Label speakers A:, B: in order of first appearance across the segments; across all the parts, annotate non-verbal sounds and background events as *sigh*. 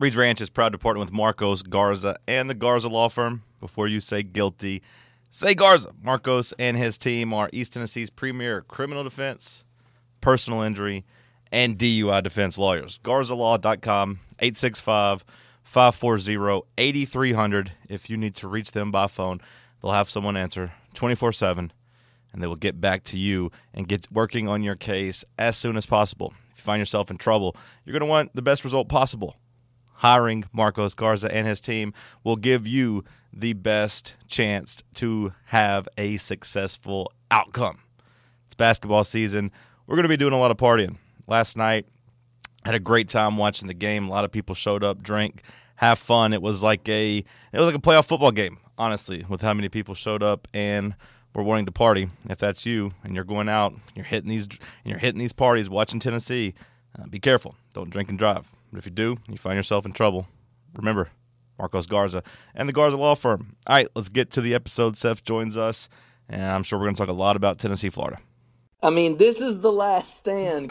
A: Reed's Ranch is proud to partner with Marcos Garza and the Garza Law Firm. Before you say guilty, say Garza. Marcos and his team are East Tennessee's premier criminal defense, personal injury, and DUI defense lawyers. GarzaLaw.com, 865 540 8300. If you need to reach them by phone, they'll have someone answer 24 7 and they will get back to you and get working on your case as soon as possible. If you find yourself in trouble, you're going to want the best result possible hiring Marcos Garza and his team will give you the best chance to have a successful outcome. It's basketball season. We're going to be doing a lot of partying. Last night, had a great time watching the game. A lot of people showed up, drank, have fun. It was like a it was like a playoff football game, honestly, with how many people showed up and were wanting to party. If that's you and you're going out, you're hitting these and you're hitting these parties, watching Tennessee, uh, be careful. Don't drink and drive. But if you do, you find yourself in trouble. Remember, Marcos Garza and the Garza Law Firm. All right, let's get to the episode. Seth joins us, and I'm sure we're going to talk a lot about Tennessee, Florida.
B: I mean, this is the last stand.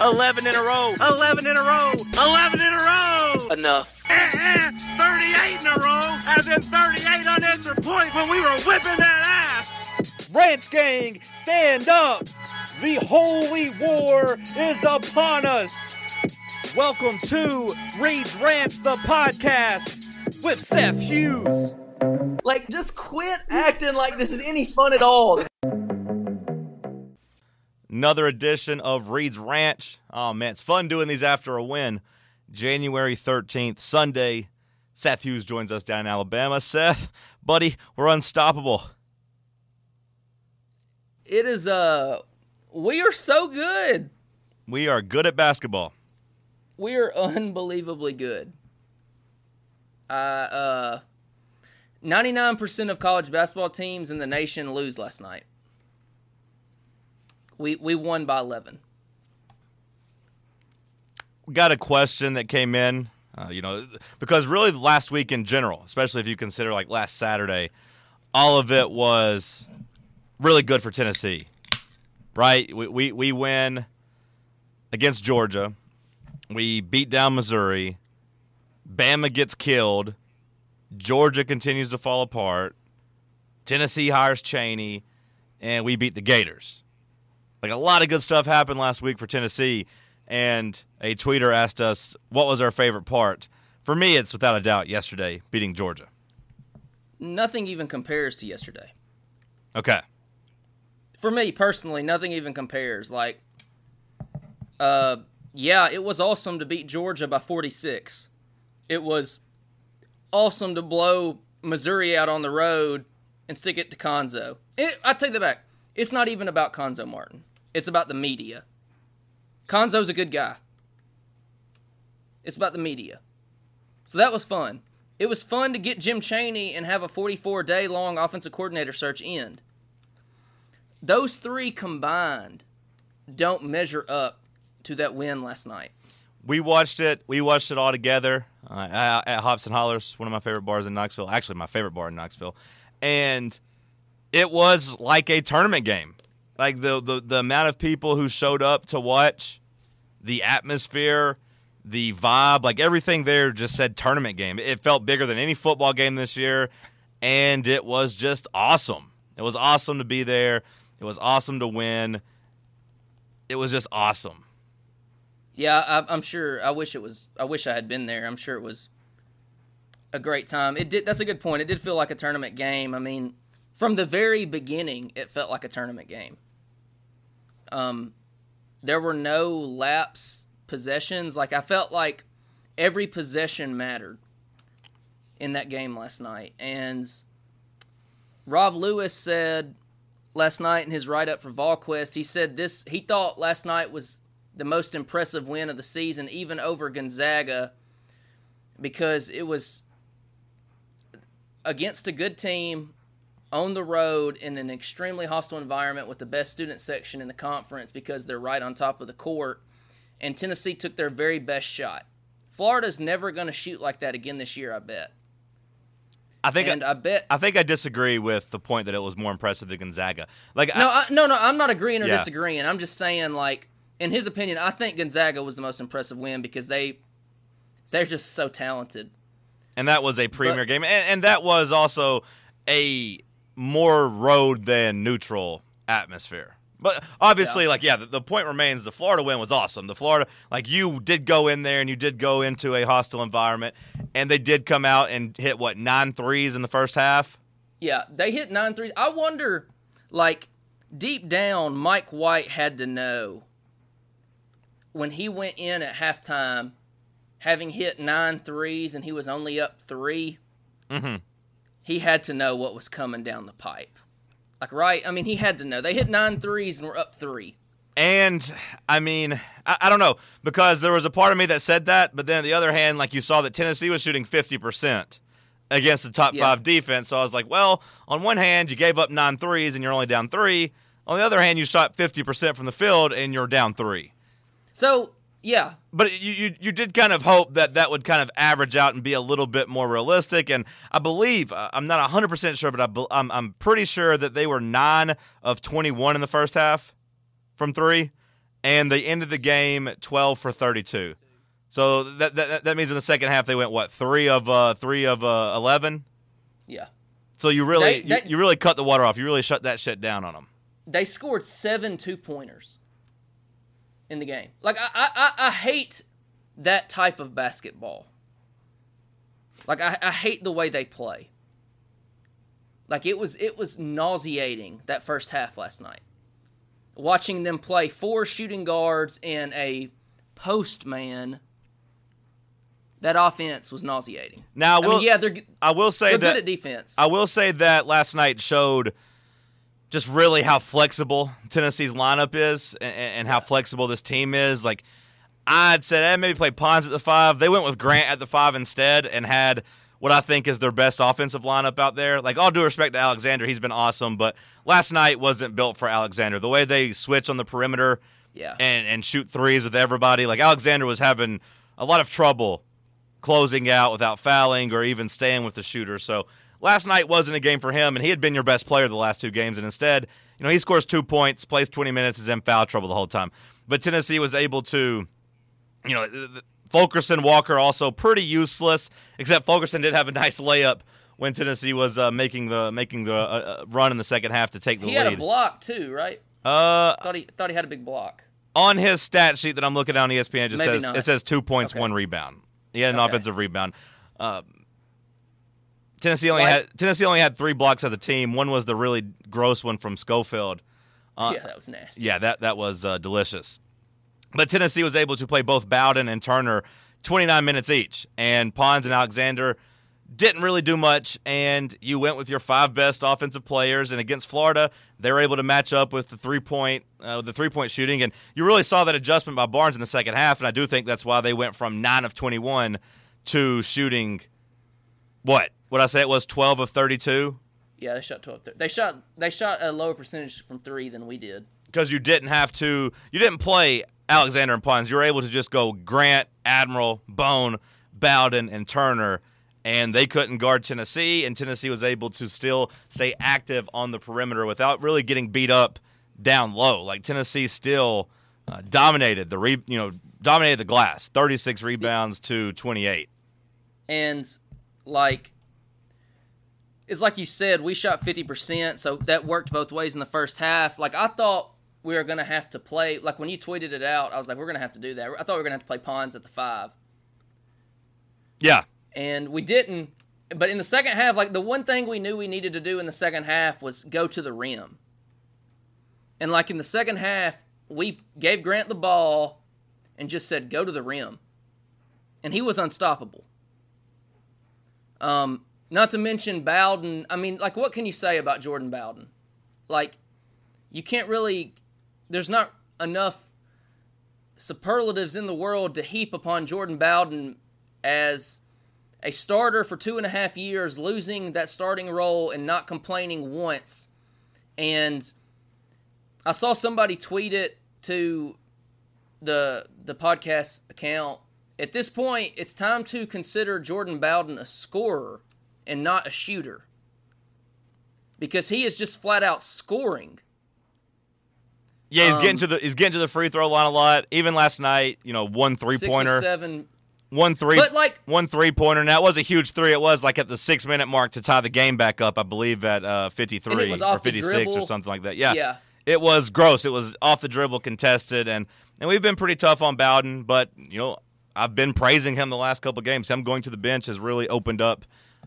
C: 11 in a row. 11 in a row. 11 in a row.
B: Enough.
C: Eh, eh, 38 in a row. As in 38 unanswered point when we were whipping that ass.
D: Ranch Gang, stand up. The holy war is upon us. Welcome to Reed's Ranch, the podcast with Seth Hughes.
B: Like, just quit acting like this is any fun at all.
A: Another edition of Reed's Ranch. Oh man, it's fun doing these after a win. January 13th, Sunday. Seth Hughes joins us down in Alabama. Seth, buddy, we're unstoppable.
B: It is, uh, we are so good.
A: We are good at basketball.
B: We are unbelievably good. Uh, uh, 99% of college basketball teams in the nation lose last night. We we won by 11.
A: We got a question that came in, uh, you know, because really last week in general, especially if you consider like last Saturday, all of it was really good for Tennessee, right? We, we, we win against Georgia. We beat down Missouri. Bama gets killed. Georgia continues to fall apart. Tennessee hires Chaney, and we beat the Gators. Like a lot of good stuff happened last week for Tennessee, and a tweeter asked us what was our favorite part. For me, it's without a doubt yesterday beating Georgia.
B: Nothing even compares to yesterday.
A: Okay.
B: For me personally, nothing even compares. Like, uh, yeah, it was awesome to beat Georgia by 46. It was awesome to blow Missouri out on the road and stick it to Cuonzo. It, I take that back. It's not even about Cuonzo Martin. It's about the media. Cuonzo's a good guy. It's about the media. So that was fun. It was fun to get Jim Chaney and have a 44 day long offensive coordinator search end. Those three combined don't measure up to that win last night.
A: We watched it. We watched it all together uh, at Hops and Hollers, one of my favorite bars in Knoxville. Actually, my favorite bar in Knoxville, and it was like a tournament game. Like the the, the amount of people who showed up to watch, the atmosphere, the vibe, like everything there just said tournament game. It felt bigger than any football game this year, and it was just awesome. It was awesome to be there. It was awesome to win. It was just awesome.
B: Yeah, I, I'm sure. I wish it was. I wish I had been there. I'm sure it was a great time. It did. That's a good point. It did feel like a tournament game. I mean, from the very beginning, it felt like a tournament game. Um, there were no lapse possessions. Like I felt like every possession mattered in that game last night. And Rob Lewis said last night in his write up for VolQuest, he said this. He thought last night was the most impressive win of the season, even over Gonzaga, because it was against a good team on the road in an extremely hostile environment with the best student section in the conference because they're right on top of the court. And Tennessee took their very best shot. Florida's never going to shoot like that again this year, I bet.
A: I think
B: And
A: I,
B: I bet
A: I think I disagree with the point that it was more impressive than Gonzaga. Like
B: No,
A: I,
B: I, no, no. I'm not agreeing or
A: Yeah.
B: disagreeing. I'm just saying, like, in his opinion, I think Gonzaga was the most impressive win because they they're just so talented.
A: and that was a premier
B: But-
A: game, and, and that was also a more road than neutral atmosphere. But obviously,
B: Yeah.
A: like yeah, the, the point remains: the Florida win was awesome. The Florida, like you did go in there and you did go into a hostile environment, and they did come out and hit what nine threes in the first half.
B: Yeah, they hit nine threes. I wonder, like, deep down, Mike White had to know when he went in at halftime, having hit nine threes and he was only up 3
A: Mhm.
B: He had to know what was coming down the pipe. Like, right? I mean, he had to know. They hit nine threes and were up three.
A: And I mean, I, I don't know because there was a part of me that said that, but then on the other hand, like you saw that Tennessee was shooting fifty percent against the top
B: Yeah.
A: five defense. So I was like, well, on one hand, you gave up nine threes and you're only down three. On the other hand, you shot fifty percent from the field and you're down three.
B: So, yeah,
A: But you, you you did kind of hope that that would kind of average out and be a little bit more realistic. And I believe uh, I'm not 100 percent sure, but I I'm I'm pretty sure that they were nine of 21 in the first half from three, and they ended the game 12 for 32. So that that, that means in the second half they went what three of uh, three of uh, 11.
B: yeah.
A: So you really
B: They- they-
A: you, you really cut the water off. You really shut that shit down on them.
B: they scored seven two pointers in the game. Like I, I, I, hate that type of basketball. Like I, I hate the way they play. Like it was it was nauseating that first half last night. Watching them play four shooting guards and a post man. That offense was nauseating.
A: Now,
B: I mean,
A: will
B: yeah, they're,
A: I will say
B: they're
A: that
B: good at defense.
A: I will say that last night showed just really how flexible Tennessee's lineup is and, and how flexible this team is. Like I'd said, eh, maybe play Pons at the five. They went with Grant at the five instead and had what I think is their best offensive lineup out there. Like all due respect to Alexander, he's been awesome, but last night wasn't built for Alexander. The way they switch on the perimeter
B: yeah.
A: and and shoot threes with everybody. Like Alexander was having a lot of trouble closing out without fouling or even staying with the shooter. So last night wasn't a game for him, and he had been your best player the last two games. And instead, you know, he scores two points, plays 20 minutes, is in foul trouble the whole time. But Tennessee was able to, you know, Fulkerson Walker also pretty useless, except Fulkerson did have a nice layup when Tennessee was uh, making the making the uh, uh, run in the second half to take the
B: he had a block too, right?
A: uh,
B: Thought he thought he had a big block.
A: on his stat sheet that I'm looking at on ESPN, it just
B: Maybe
A: says
B: not.
A: it says two points,
B: Okay.
A: one rebound. He had an
B: Okay.
A: offensive rebound. Uh, Tennessee only
B: Like-
A: had Tennessee only had three blocks as a team. One was the really gross one from Schofield. Uh,
B: yeah, that was nasty.
A: Yeah, that that was uh, delicious. But Tennessee was able to play both Bowden and Turner 29 minutes each, and Pons and Alexander didn't really do much. And you went with your five best offensive players, and against Florida, they were able to match up with the three point uh, the three point shooting, and you really saw that adjustment by Barnes in the second half. And I do think that's why they went from nine of 21 to shooting what? What I say it was 12 of 32
B: Yeah, they shot twelve. They shot they shot a lower percentage from three than we did.
A: because you didn't have to you didn't play Alexander and Pons. You were able to just go Grant, Admiral, Bone, Bowden, and Turner, and they couldn't guard Tennessee, and Tennessee was able to still stay active on the perimeter without really getting beat up down low. Like Tennessee still uh, dominated the re, you know dominated the glass, thirty six rebounds to twenty eight.
B: And like it's like you said, we shot fifty percent, so that worked both ways in the first half. Like I thought we were gonna have to play like when you tweeted it out, I was like, we're gonna have to do that. I thought we were gonna have to play Pons at the five.
A: Yeah,
B: and we didn't. But in the second half, like the one thing we knew we needed to do in the second half was go to the rim. And like in the second half, we gave Grant the ball and just said go to the rim. And he was unstoppable. Um not to mention Bowden. I mean, like what can you say about Jordan Bowden? Like you can't really there's not enough superlatives in the world to heap upon Jordan Bowden as a starter for two and a half years, losing that starting role and not complaining once. And I saw somebody tweet it to the the podcast account. At this point, it's time to consider Jordan Bowden a scorer and not a shooter. Because he is just flat out scoring.
A: Yeah, he's
B: Um,
A: getting to the he's getting to the free throw line a lot. Even last night, you know, one three pointer,
B: seven.
A: one three,
B: But, like-
A: one three pointer. Now it was a huge three. It was like at the six minute mark to tie the game back up. I believe at uh, fifty three or fifty six or something like that. Yeah,
B: Yeah.
A: It was gross. It was off the dribble, contested, and and we've been pretty tough on Bowden. But you know, I've been praising him the last couple games. Him going to the bench has really opened up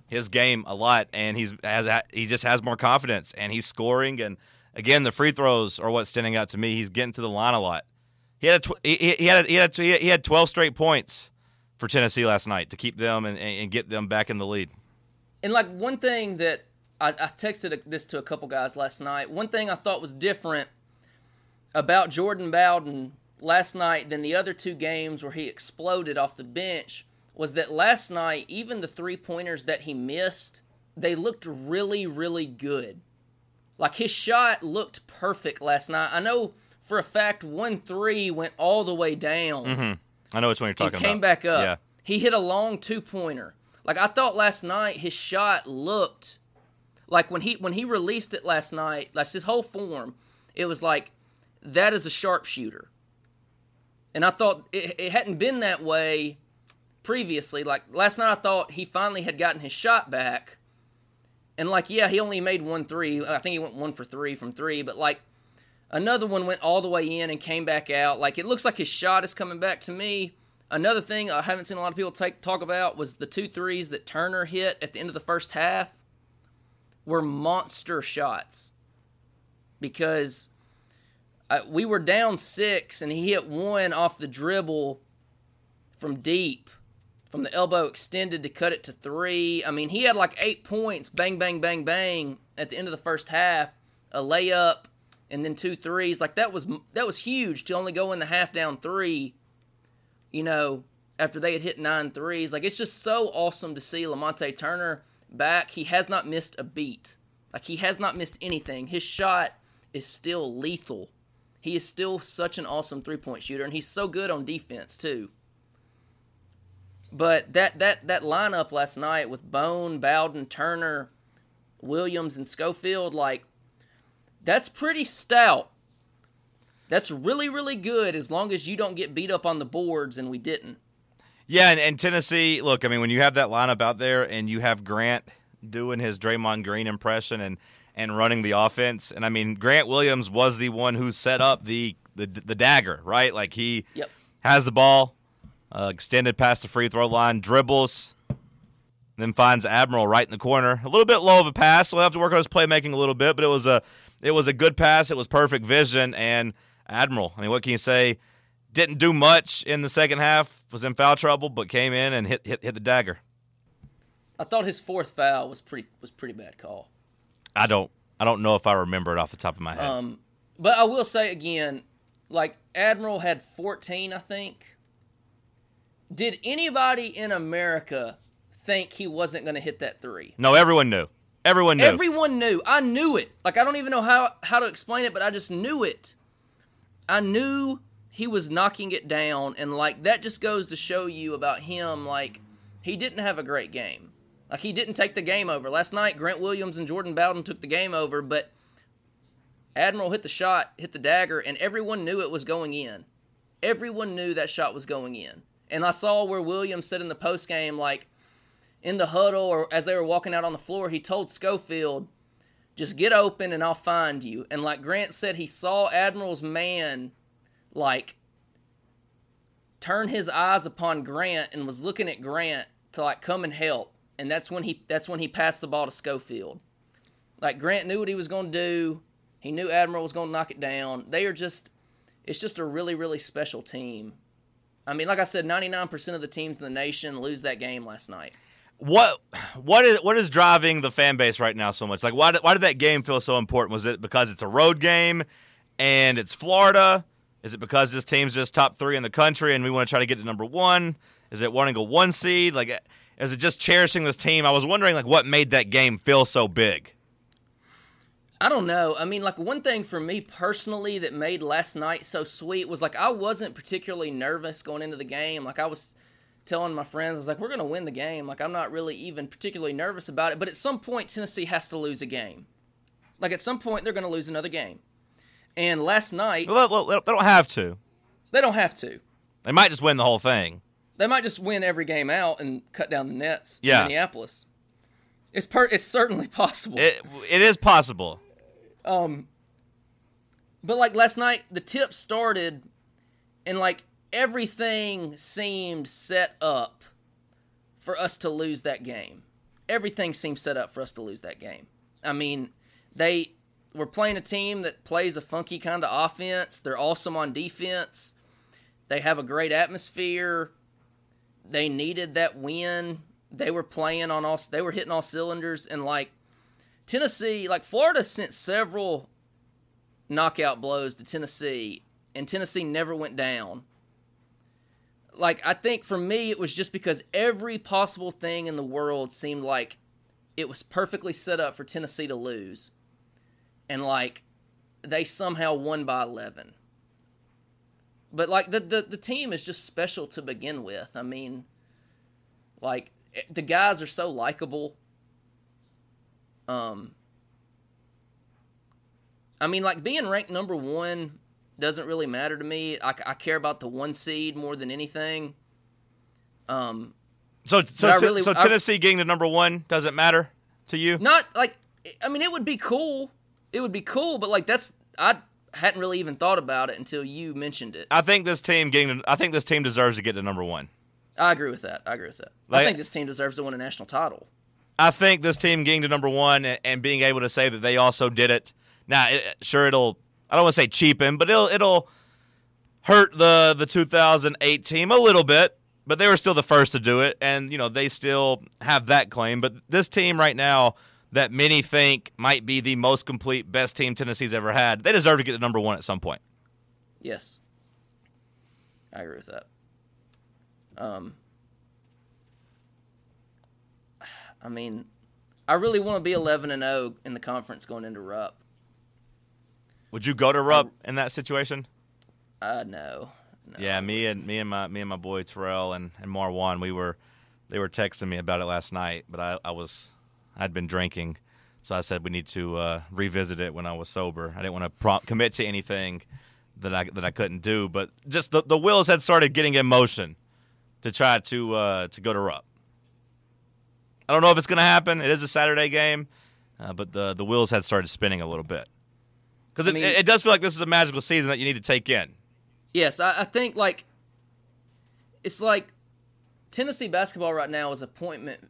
A: his game a lot, and he's has he just has more confidence, and he's scoring. And again, the free throws are what's standing out to me. He's getting to the line a lot. He had a tw- he, he- had a, he had a, he had twelve straight points for Tennessee last night to keep them and, and get them back in the lead.
B: And like one thing that I, I texted this to a couple guys last night. One thing I thought was different about Jordan Bowden last night than the other two games where he exploded off the bench was that last night, even the three pointers that he missed, they looked really, really good. Like his shot looked perfect last night. I know for a fact one three went all the way down mm-hmm.
A: I know which one you're talking
B: and came
A: about.
B: back up.
A: Yeah.
B: He hit a long two pointer. Like I thought last night, his shot looked like when he when he released it last night. Like his whole form, it was like that is a sharpshooter. And I thought it, it hadn't been that way previously. Like last night, I thought he finally had gotten his shot back. And like, yeah, he only made one three. I think he went one for three from three, but like another one went all the way in and came back out. Like it looks like his shot is coming back to me. Another thing I haven't seen a lot of people take talk about was the two threes that Turner hit at the end of the first half were monster shots because uh, we were down six and he hit one off the dribble from deep from the elbow extended to cut it to three. I mean, he had like eight points, bang, bang, bang, bang, at the end of the first half, a layup, and then two threes. Like that was that was huge to only go in the half down three. You know, after they had hit nine threes, like it's just so awesome to see Lamonte Turner back. He has not missed a beat. Like he has not missed anything. His shot is still lethal. He is still such an awesome three point shooter, and he's so good on defense too. But that that that lineup last night with Bone, Bowden, Turner, Williams, and Schofield, like that's pretty stout. That's really really good as long as you don't get beat up on the boards, and we didn't.
A: Yeah, and, and Tennessee, look, I mean, when you have that lineup out there and you have Grant doing his Draymond Green impression and and running the offense, and I mean, Grant Williams was the one who set up the the, the dagger, right? Like he
B: Yep.
A: has the ball, uh, extended past the free throw line, dribbles, then finds Admiral right in the corner. A little bit low of a pass, so he'll have to work on his playmaking a little bit, but it was a it was a good pass. It was perfect vision, and Admiral. I mean, what can you say? Didn't do much in the second half. Was in foul trouble, but came in and hit hit, hit the dagger.
B: I thought his fourth foul was pretty was pretty bad call.
A: I don't I don't know if I remember it off the top of my head.
B: Um, but I will say again, like Admiral had 14, I think. Did anybody in America think he wasn't going to hit that three?
A: no, everyone knew. Everyone knew.
B: Everyone knew. I knew it. Like I don't even know how how to explain it, but I just knew it. I knew he was knocking it down, and like that just goes to show you about him. Like he didn't have a great game. Like he didn't take the game over last night. Grant Williams and Jordan Bowden took the game over, but Admiral hit the shot, hit the dagger, and everyone knew it was going in. Everyone knew that shot was going in. And I saw where Williams said in the post game, like in the huddle or as they were walking out on the floor, he told Schofield, just get open and I'll find you. And like Grant said, he saw Admiral's man like turn his eyes upon Grant and was looking at Grant to like come and help. And that's when he that's when he passed the ball to Schofield. Like Grant knew what he was going to do. He knew Admiral was going to knock it down. They are just it's just a really really special team. I mean, like I said, 99% of the teams in the nation lose that game last night.
A: what what is what is driving the fan base right now so much? Like why did, why did that game feel so important? Was it because it's a road game and it's Florida? Is it because this team's just top three in the country and we want to try to get to number one? Is it wanting a one seed? Like, is it just cherishing this team? I was wondering, like, what made that game feel so big?
B: I don't know. I mean, like one thing for me personally that made last night so sweet was like I wasn't particularly nervous going into the game. Like I was telling my friends, I was like, "We're gonna win the game." Like I'm not really even particularly nervous about it. But at some point, Tennessee has to lose a game. Like at some point, they're gonna lose another game. And last night,
A: Well, they they don't have to.
B: they don't have to.
A: They might just win the whole thing.
B: They might just win every game out and cut down the nets
A: Yeah.
B: in Minneapolis. It's per. It's certainly possible.
A: It, it is possible.
B: Um, but like last night, the tip started, and like everything seemed set up for us to lose that game. Everything seemed set up for us to lose that game. I mean, they were playing a team that plays a funky kind of offense. They're awesome on defense. They have a great atmosphere. They needed that win. They were playing on all. They were hitting all cylinders, and like Tennessee, like Florida sent several knockout blows to Tennessee, and Tennessee never went down. Like, I think for me, it was just because every possible thing in the world seemed like it was perfectly set up for Tennessee to lose. And, like, they somehow won by 11. But, like, the, the, the team is just special to begin with. I mean, like, eh, the guys are so likable. Um, I mean, like being ranked number one doesn't really matter to me. I, I care about the one seed more than anything. Um,
A: So, so,
B: I really-
A: so
B: I-
A: Tennessee getting to number one doesn't matter to you.
B: not like I mean, it would be cool. It would be cool, but like that's I hadn't really even thought about it until you mentioned it.
A: I think this team getting. To, I think this team deserves to get to number one.
B: I agree with that. I agree with that.
A: Like-
B: I think this team deserves to win a national title.
A: I think this team getting to number one and, being able to say that they also did it. Now, it, sure, it'll. I don't want to say cheapen, but it'll it'll hurt the the 2008 team a little bit. But they were still the first to do it, and you know they still have that claim. But this team right now, that many think might be the most complete, best team Tennessee's ever had, they deserve to get to number one at some point.
B: Yes, I agree with that. Um, I mean, I really want to be eleven and zero in the conference going into Rupp.
A: Would you go to Rupp in that situation?
B: Uh, no, no.
A: Yeah, me and me and my me and my boy Terrell and and Marwan, we were they were texting me about it last night, but I, I was I'd been drinking, so I said we need to uh, revisit it when I was sober. I didn't want to pro- commit to anything that I that I couldn't do, but just the the wheels had started getting in motion to try to uh, to go to Rupp. I don't know if it's going to happen. It is a Saturday game, uh, but the the wheels had started spinning a little bit because
B: I
A: it,
B: mean-
A: it does feel like this is a magical season that you need to take in.
B: Yes, I, I think like it's like Tennessee basketball right now is appointment.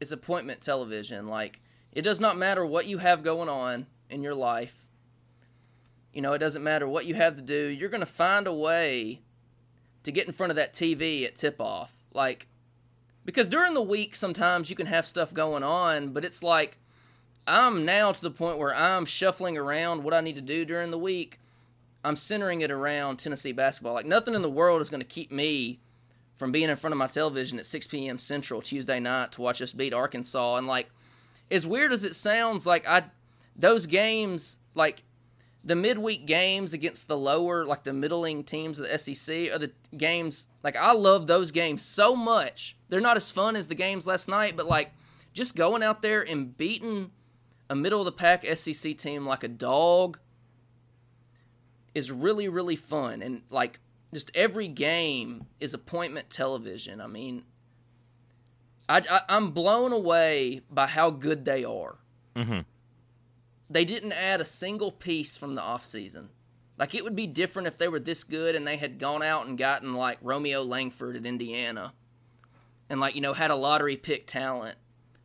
B: It's appointment television. Like it does not matter what you have going on in your life. You know, it doesn't matter what you have to do. You're going to find a way to get in front of that TV at tip off. Like because during the week sometimes you can have stuff going on, but it's like I'm now to the point where I'm shuffling around what I need to do during the week. I'm centering it around Tennessee basketball. Like nothing in the world is going to keep me from being in front of my television at 6 p.m. Central Tuesday night to watch us beat Arkansas. And like, as weird as it sounds, like I, those games, like the midweek games against the lower, like the middling teams of the SEC, are the games. Like I love those games so much. They're not as fun as the games last night, but like just going out there and beating a middle of the pack SEC team like a dog is really really fun and like just every game is appointment television i mean I, I i'm blown away by how good they are
A: Mm-hmm.
B: They didn't add a single piece from the offseason like it would be different if they were this good and they had gone out and gotten like romeo langford at indiana and like you know had a lottery pick talent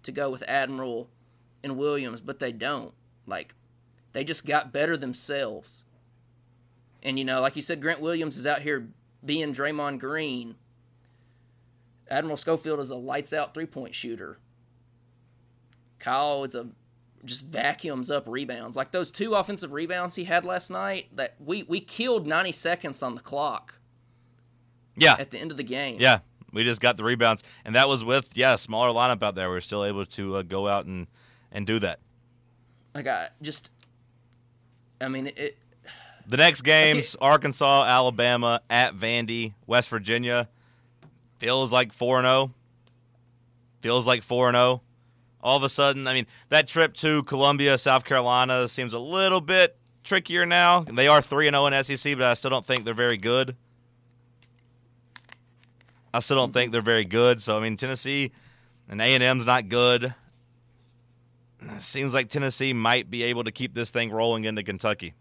B: to go with admiral and williams but they don't like they just got better themselves and you know, like you said, Grant Williams is out here being Draymond Green. Admiral Schofield is a lights out three point shooter. Kyle is a just vacuums up rebounds. Like those two offensive rebounds he had last night, that we we killed 90 seconds on the clock
A: Yeah,
B: at the end of the game.
A: yeah. We just got the rebounds, and that was with yeah a smaller lineup out there. We are still able to uh, go out and and do that.
B: Like I just, I mean it.
A: The next games: Arkansas, Alabama, at Vandy, West Virginia. Feels like four and zero. Feels like four and zero. All of a sudden, I mean, that trip to Columbia, South Carolina, seems a little bit trickier now. They are three and zero in SEC, but I still don't think they're very good. I still don't think they're very good. So I mean, Tennessee and A and M's not good. It seems like Tennessee might be able to keep this thing rolling into Kentucky.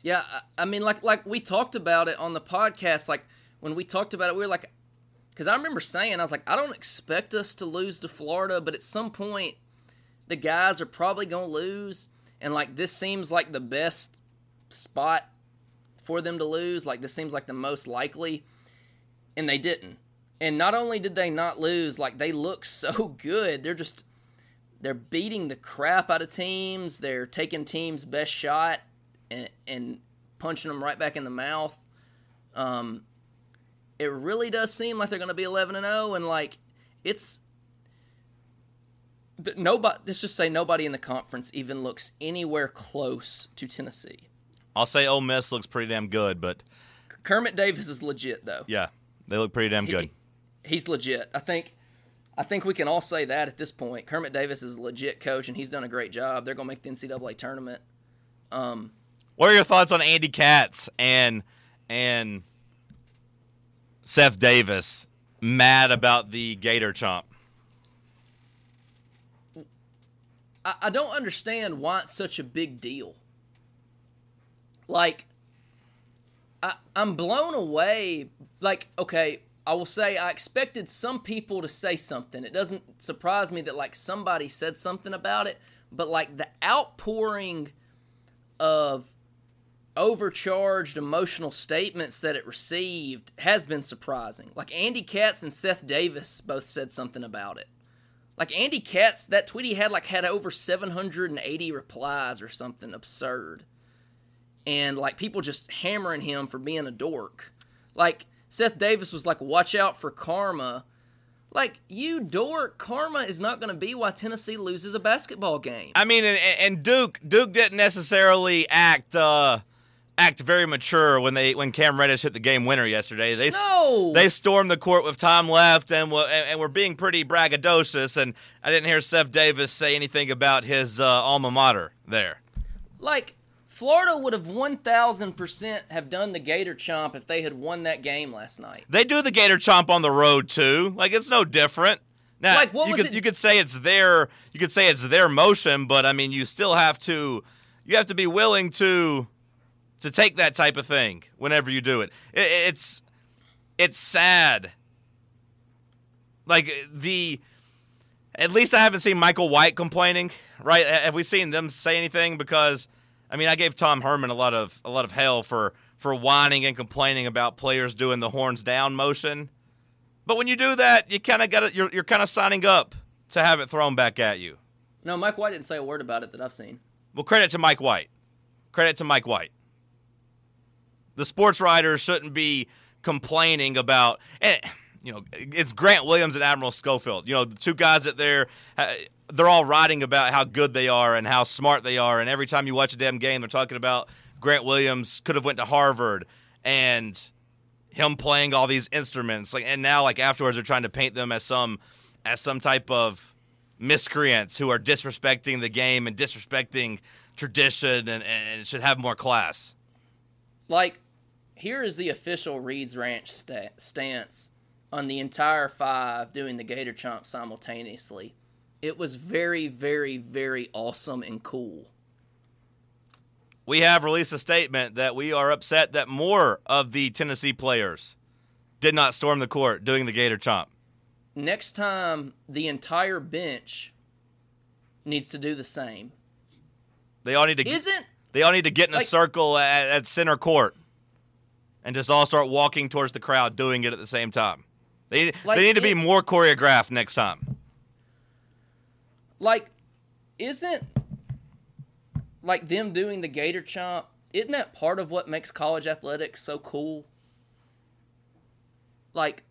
B: Yeah, I mean, like like we talked about it on the podcast. Like when we talked about it, we were like, because I remember saying, I was like, I don't expect us to lose to Florida, but at some point, the guys are probably gonna lose, and like this seems like the best spot for them to lose. Like this seems like the most likely, and they didn't. And not only did they not lose, like they look *laughs* so good. They're just they're beating the crap out of teams. They're taking teams' best shot and, and punching them right back in the mouth. Um, it really does seem like they're going to be 11 and 0, and like it's nobody. Let's just say nobody in the conference even looks anywhere close to Tennessee.
A: I'll say Ole Miss looks pretty damn good, but
B: Kermit Davis is legit though.
A: yeah, they look pretty damn good.
B: He's legit. I think. I think we can all say that at this point. Kermit Davis is a legit coach, and he's done a great job. They're going to make the NCAA tournament.
A: Um, what are your thoughts on Andy Katz and and Seth Davis mad about the Gator chomp?
B: I, I don't understand why it's such a big deal. Like, I, I'm blown away. Like, okay, I will say I expected some people to say something. It doesn't surprise me that like somebody said something about it, but like the outpouring of overcharged emotional statements that it received has been surprising. Like Andy Katz and Seth Davis both said something about it. Like Andy Katz, that tweet he had like had over 780 replies or something absurd. And like people just hammering him for being a dork. Like Seth Davis was like, watch out for karma. Like, you dork, karma is not going to be why Tennessee loses a basketball game.
A: I mean, and, and Duke Duke didn't necessarily act uh, act very mature when they when Cam Reddish hit the game winner yesterday. They
B: No!
A: they stormed the court with time left and were and, and were being pretty braggadocious. And I didn't hear Seth Davis say anything about his uh, alma mater there.
B: Like, Florida would have 1,000% have done the Gator Chomp if they had won that game last night.
A: They do the Gator Chomp on the road too. Like it's no different. Now,
B: Like, what
A: you
B: was
A: could
B: it-
A: you could say it's their you could say it's their motion, but I mean you still have to you have to be willing to to take that type of thing whenever you do it. it it's it's sad. Like the at least I haven't seen Michael White complaining, right? Have we seen them say anything? Because I mean, I gave Tom Herman a lot of a lot of hell for for whining and complaining about players doing the horns down motion. But when you do that, you kind of got you're you're kind of signing up to have it thrown back at you.
B: No, Mike White didn't say a word about it that I've seen.
A: Well, credit to Mike White. Credit to Mike White. The sports writers shouldn't be complaining about, and you know, it's Grant Williams and Admiral Schofield. You know, the two guys that they're they're all writing about how good they are and how smart they are, and every time you watch a damn game, they're talking about Grant Williams could have went to Harvard and him playing all these instruments, like, and now like afterwards they're trying to paint them as some as some type of miscreants who are disrespecting the game and disrespecting tradition and, and should have more class.
B: Like, here is the official Reed's Ranch sta- stance on the entire five doing the Gator Chomp simultaneously. It was very, very, very awesome and cool.
A: We have released a statement that we are upset that more of the Tennessee players did not storm the court doing the Gator Chomp.
B: Next time, the entire bench needs to do the same.
A: They all need to
B: Isn't
A: they all need to get in a
B: like-
A: circle at, at center court and just all start walking towards the crowd doing it at the same time. They
B: Like
A: they need to be
B: it-
A: more choreographed next time.
B: like isn't like them doing the gator chomp isn't that part of what makes college athletics so cool like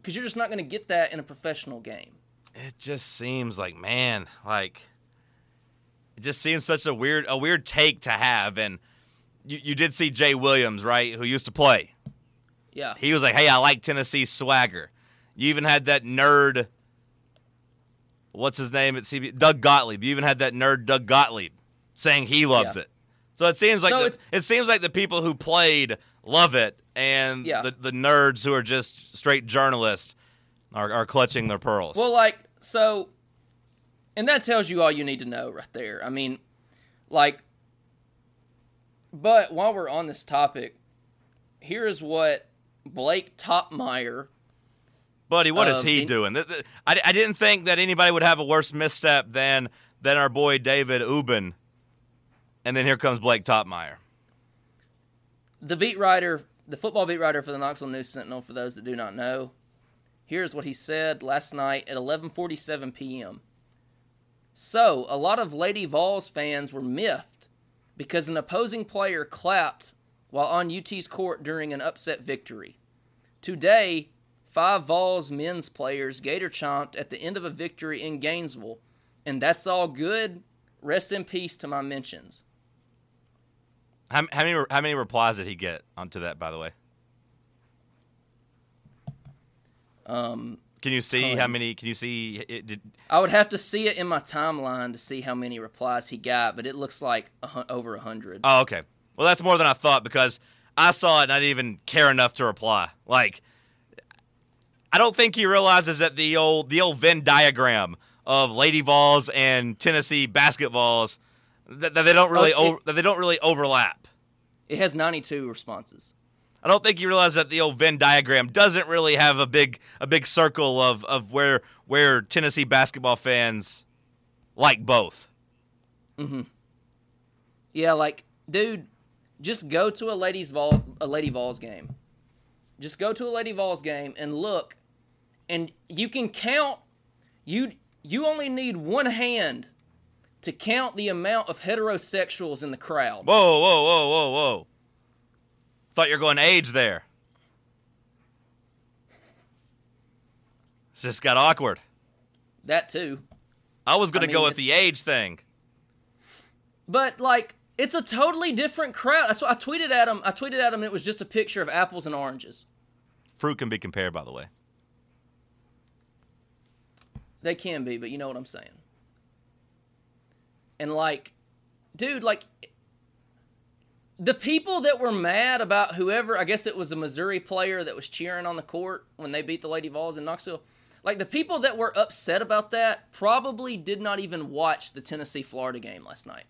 B: because you're just not going to get that in a professional game
A: It just seems like man, like it just seems such a weird a weird take to have. And you, you did see Jay Williams, right, who used to play.
B: yeah
A: He was like, "Hey, I like Tennessee's swagger." You even had that nerd. What's his name at CB? Doug Gottlieb. You even had that nerd Doug Gottlieb saying he loves
B: Yeah.
A: it. So it seems like
B: So
A: the, it seems like the people who played love it, and
B: Yeah.
A: the the nerds who are just straight journalists are, are clutching their pearls.
B: Well, like so, and that tells you all you need to know right there. I mean, like, but while we're on this topic, here is what Blake Toppmeyer.
A: Buddy, what is
B: Um,
A: he
B: in-
A: doing? I, I didn't think that anybody would have a worse misstep than than our boy David Ubben. And then here comes Blake Toppmeyer.
B: the beat writer, the football beat writer for the Knoxville News Sentinel, for those that do not know, here's what he said last night at 11:47 p.m. So, a lot of Lady Vols fans were miffed because an opposing player clapped while on UT's court during an upset victory. Today, five Vols men's players gator chomped at the end of a victory in Gainesville, and that's all good. Rest in peace to my mentions.
A: How, how many how many replies did he get onto that? By the way,
B: Um,
A: can you see how many? Can you see? It, did,
B: I would have to see it in my timeline to see how many replies he got, but it looks like a, over a hundred.
A: oh, okay. Well, that's more than I thought because I saw it and I didn't even care enough to reply. Like, I don't think he realizes that the old the old Venn diagram of Lady Vols and Tennessee basketballs that, that they don't really
B: Oh, it-
A: over, that they don't really overlap.
B: It has ninety-two responses.
A: I don't think you realize that the old Venn diagram doesn't really have a big a big circle of, of where where Tennessee basketball fans like both. Mhm.
B: Yeah, like, dude, just go to a ladies vol a lady Vols game. Just go to a lady Vols game and look, and you can count. You you only need one hand to count the amount of heterosexuals in the crowd.
A: Whoa, whoa, whoa, whoa, whoa! Thought you were going age there. It's just got awkward.
B: That too.
A: I was gonna
B: I
A: go
B: mean,
A: with the age thing.
B: But like, it's a totally different crowd. That's what I tweeted at him. I tweeted at him. It was just a picture of apples and oranges.
A: Fruit can be compared, by the way.
B: They can be, but you know what I'm saying. And like, dude, like, the people that were mad about whoever, I guess it was a Missouri player that was cheering on the court when they beat the Lady Vols in Knoxville. Like the people that were upset about that probably did not even watch the Tennessee Florida game last night.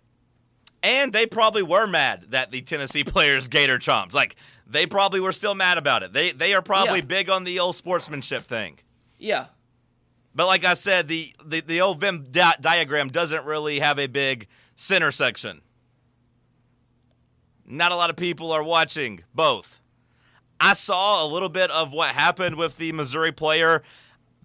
A: And they probably were mad that the Tennessee *laughs* players Gator chomps. Like they probably were still mad about it. They they are probably
B: Yeah.
A: big on the old sportsmanship thing.
B: Yeah,
A: But like I said, the the, the old Venn di- diagram doesn't really have a big center section. Not a lot of people are watching both. I saw a little bit of what happened with the Missouri player.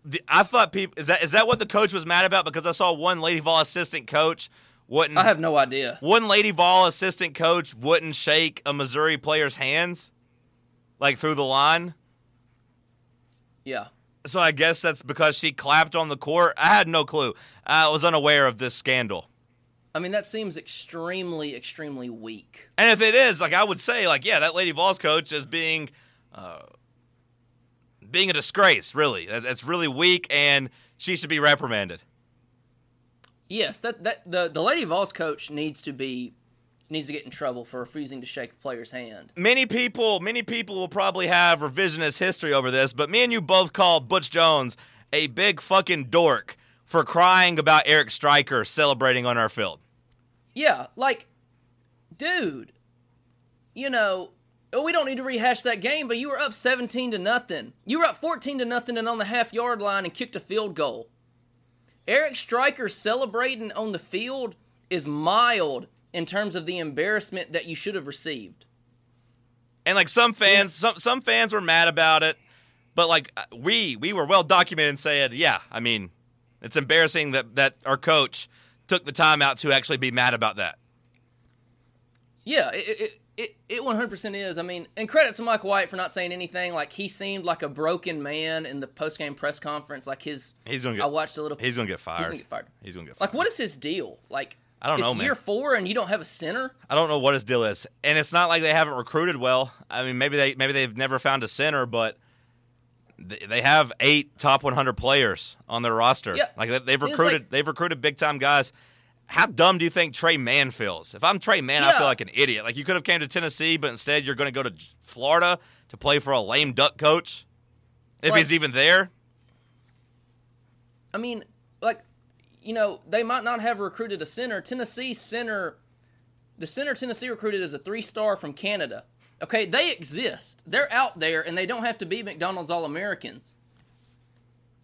A: The, I thought people is that is that what the coach was mad about? Because I saw one Lady Vol assistant coach wouldn't
B: I have no idea.
A: one Lady Vol assistant coach wouldn't shake a Missouri player's hands, like through the line.
B: Yeah.
A: So I guess that's because she clapped on the court. I had no clue. I was unaware of this scandal.
B: I mean, that seems extremely, extremely weak.
A: And if it is, like I would say, like yeah, that Lady Vols coach is being, uh, being a disgrace. Really, that's really weak, and she should be reprimanded.
B: Yes, that that the the Lady Vols coach needs to be needs to get in trouble for refusing to shake a player's hand.
A: Many people, many people will probably have revisionist history over this, but me and you both called Butch Jones a big fucking dork for crying about Eric Striker celebrating on our field.
B: Yeah, like, dude, you know, oh, we don't need to rehash that game, but you were up seventeen to nothing. You were up fourteen to nothing and on the half yard line and kicked a field goal. Eric Striker celebrating on the field is mild in terms of the embarrassment that you should have received.
A: And like some fans, some some fans were mad about it, but like we we were well documented and said, yeah, I mean, it's embarrassing that that our coach took the time out to actually be mad about that.
B: Yeah, it it, it, it 100% is. I mean, and credit to Mike White for not saying anything. Like he seemed like a broken man in the post game press conference. Like his,
A: He's gonna get.
B: I watched a little.
A: He's gonna get fired.
B: He's gonna get fired.
A: He's gonna get fired.
B: Like, what is his deal? Like,
A: I don't
B: it's
A: know, man.
B: Year four, and you don't have a center.
A: I don't know what his deal is, and it's not like they haven't recruited well. I mean, maybe they maybe they've never found a center, but they have eight top 100 players on their roster.
B: Yeah.
A: Like they- they've recruited
B: like-
A: they've recruited big time guys. How dumb do you think Tre Mann feels? If I'm Tre Mann, I feel like an idiot. Like you could have came to Tennessee, but instead you're going to go to Florida to play for a lame duck coach, if
B: Like-
A: he's even there.
B: I mean, like, you know, they might not have recruited a center. Tennessee center, the center Tennessee recruited is a three star from Canada. Okay, they exist. They're out there, and they don't have to be McDonald's All Americans.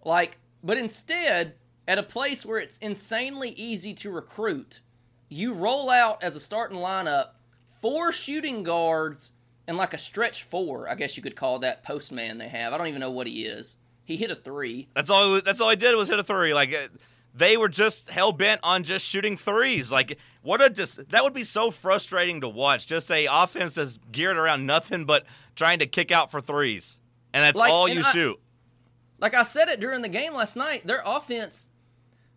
B: Like, but instead, at a place where it's insanely easy to recruit, you roll out as a starting lineup four shooting guards and like a stretch four, I guess you could call that postman they have. I don't even know what he is. He hit a three.
A: That's all. That's all I did was hit a three. Like uh, they were just hell bent on just shooting threes. Like what a just that would be so frustrating to watch. Just a offense that's geared around nothing but trying to kick out for threes, and that's
B: Like,
A: all
B: and
A: you
B: I-
A: shoot.
B: like I said it during the game last night, their offense,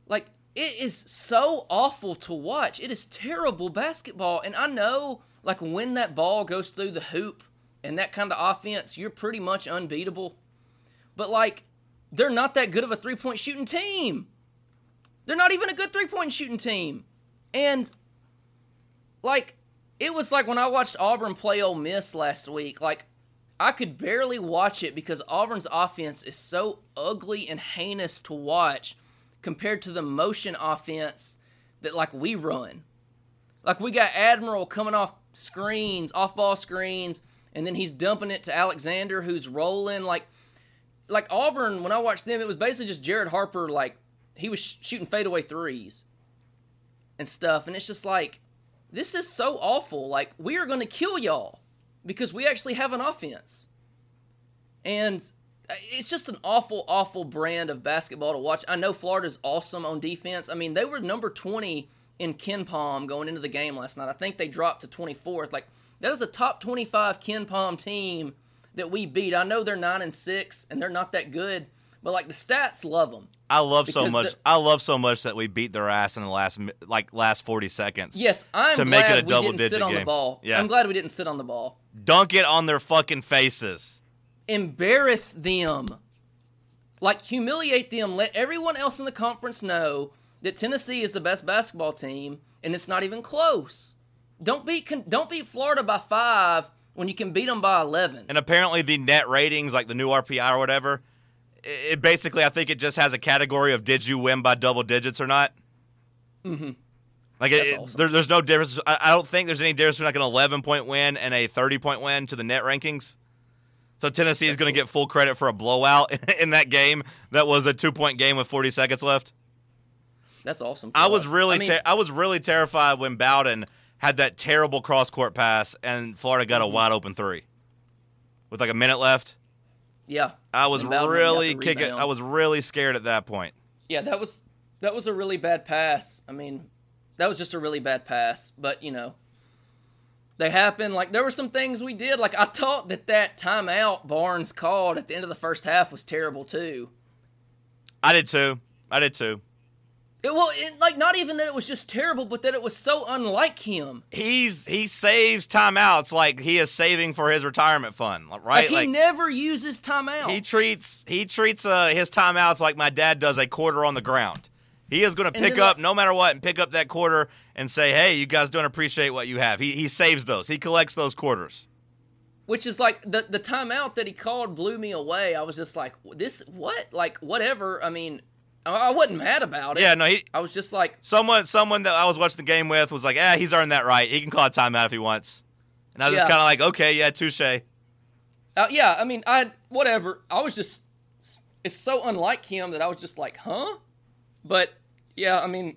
B: like it is so awful to watch. It is terrible basketball, and I know like when that ball goes through the hoop and that kind of offense, you're pretty much unbeatable. But like, they're not that good of a three point shooting team. They're not even a good three point shooting team, and like it was like when I watched Auburn play Ole Miss last week. Like I could barely watch it because Auburn's offense is so ugly and heinous to watch compared to the motion offense that like we run. Like we got Admiral coming off screens, off ball screens, and then he's dumping it to Alexander who's rolling like like Auburn when I watched them it was basically just Jared Harper like he was sh- shooting fadeaway threes and stuff and it's just like this is so awful. Like we are going to kill y'all because we actually have an offense. And uh, it's just an awful, awful brand of basketball to watch. I know Florida's awesome on defense. I mean, they were number 20 in KenPom going into the game last night. I think they dropped to 24th. Like, that is a top 25 KenPom team that we beat. I know they're 9 and 6 and they're not that good, but like the stats love them.
A: I love so much.
B: the-
A: I love so much that we beat their ass in the last like last 40 seconds.
B: Yes, I'm
A: To
B: glad
A: make it a
B: we didn't
A: double-digit
B: sit on the ball.
A: Yeah.
B: I'm glad we didn't sit on the ball.
A: Dunk it on their fucking faces.
B: embarrass them. Like humiliate them. Let everyone else in the conference know that Tennessee is the best basketball team, and it's not even close. Don't beat con- don't beat Florida by five when you can beat them by eleven.
A: And apparently, the net ratings, like the new RPI or whatever, it, basically, I think it just has a category of did you win by double digits or not. Mm-hmm. Like, it,
B: awesome.
A: there, there's no difference. I, I don't think there's any difference between like an 11 point win and a 30 point win to the net rankings. So Tennessee is going to get full credit for a blowout *laughs* in that game. That was a two point game with 40 seconds left.
B: That's awesome.
A: I was
B: us.
A: really,
B: I mean,
A: ter- I was really terrified when Bowden had that terrible cross court pass and Florida got a
B: Mm-hmm.
A: wide open three with like a minute left.
B: Yeah.
A: I was
B: And Bowden got
A: really kicking. I was really scared at that point.
B: Yeah, that was that was a really bad pass. I mean, that was just a really bad pass. But you know, they happen. Like there were some things we did. Like I thought that that timeout Barnes called at the end of the first half was terrible too.
A: I did too. I did too.
B: It, well, it, like not even that it was just terrible, but that it was so unlike him.
A: He's he saves timeouts like he is saving for his retirement fund, right?
B: Like he never uses timeout.
A: he treats he treats uh, his timeouts like my dad does a quarter on the ground. He is going to pick up
B: like-
A: no matter what and pick up that quarter and say, "Hey, you guys don't appreciate what you have." He he saves those. He collects those quarters.
B: which is like the the timeout that he called blew me away. I was just like, this what? Like whatever. I mean, I, wasn't mad about it.
A: Yeah, no, he
B: I was just like,
A: someone someone that I was watching the game with was like, "Ah, he's earned that right. He can call a timeout if he wants." And I was just kind of like, "Okay, yeah, touche."
B: Uh, yeah, I mean, I whatever. I was just it's so unlike him that I was just like, huh? But yeah, I mean,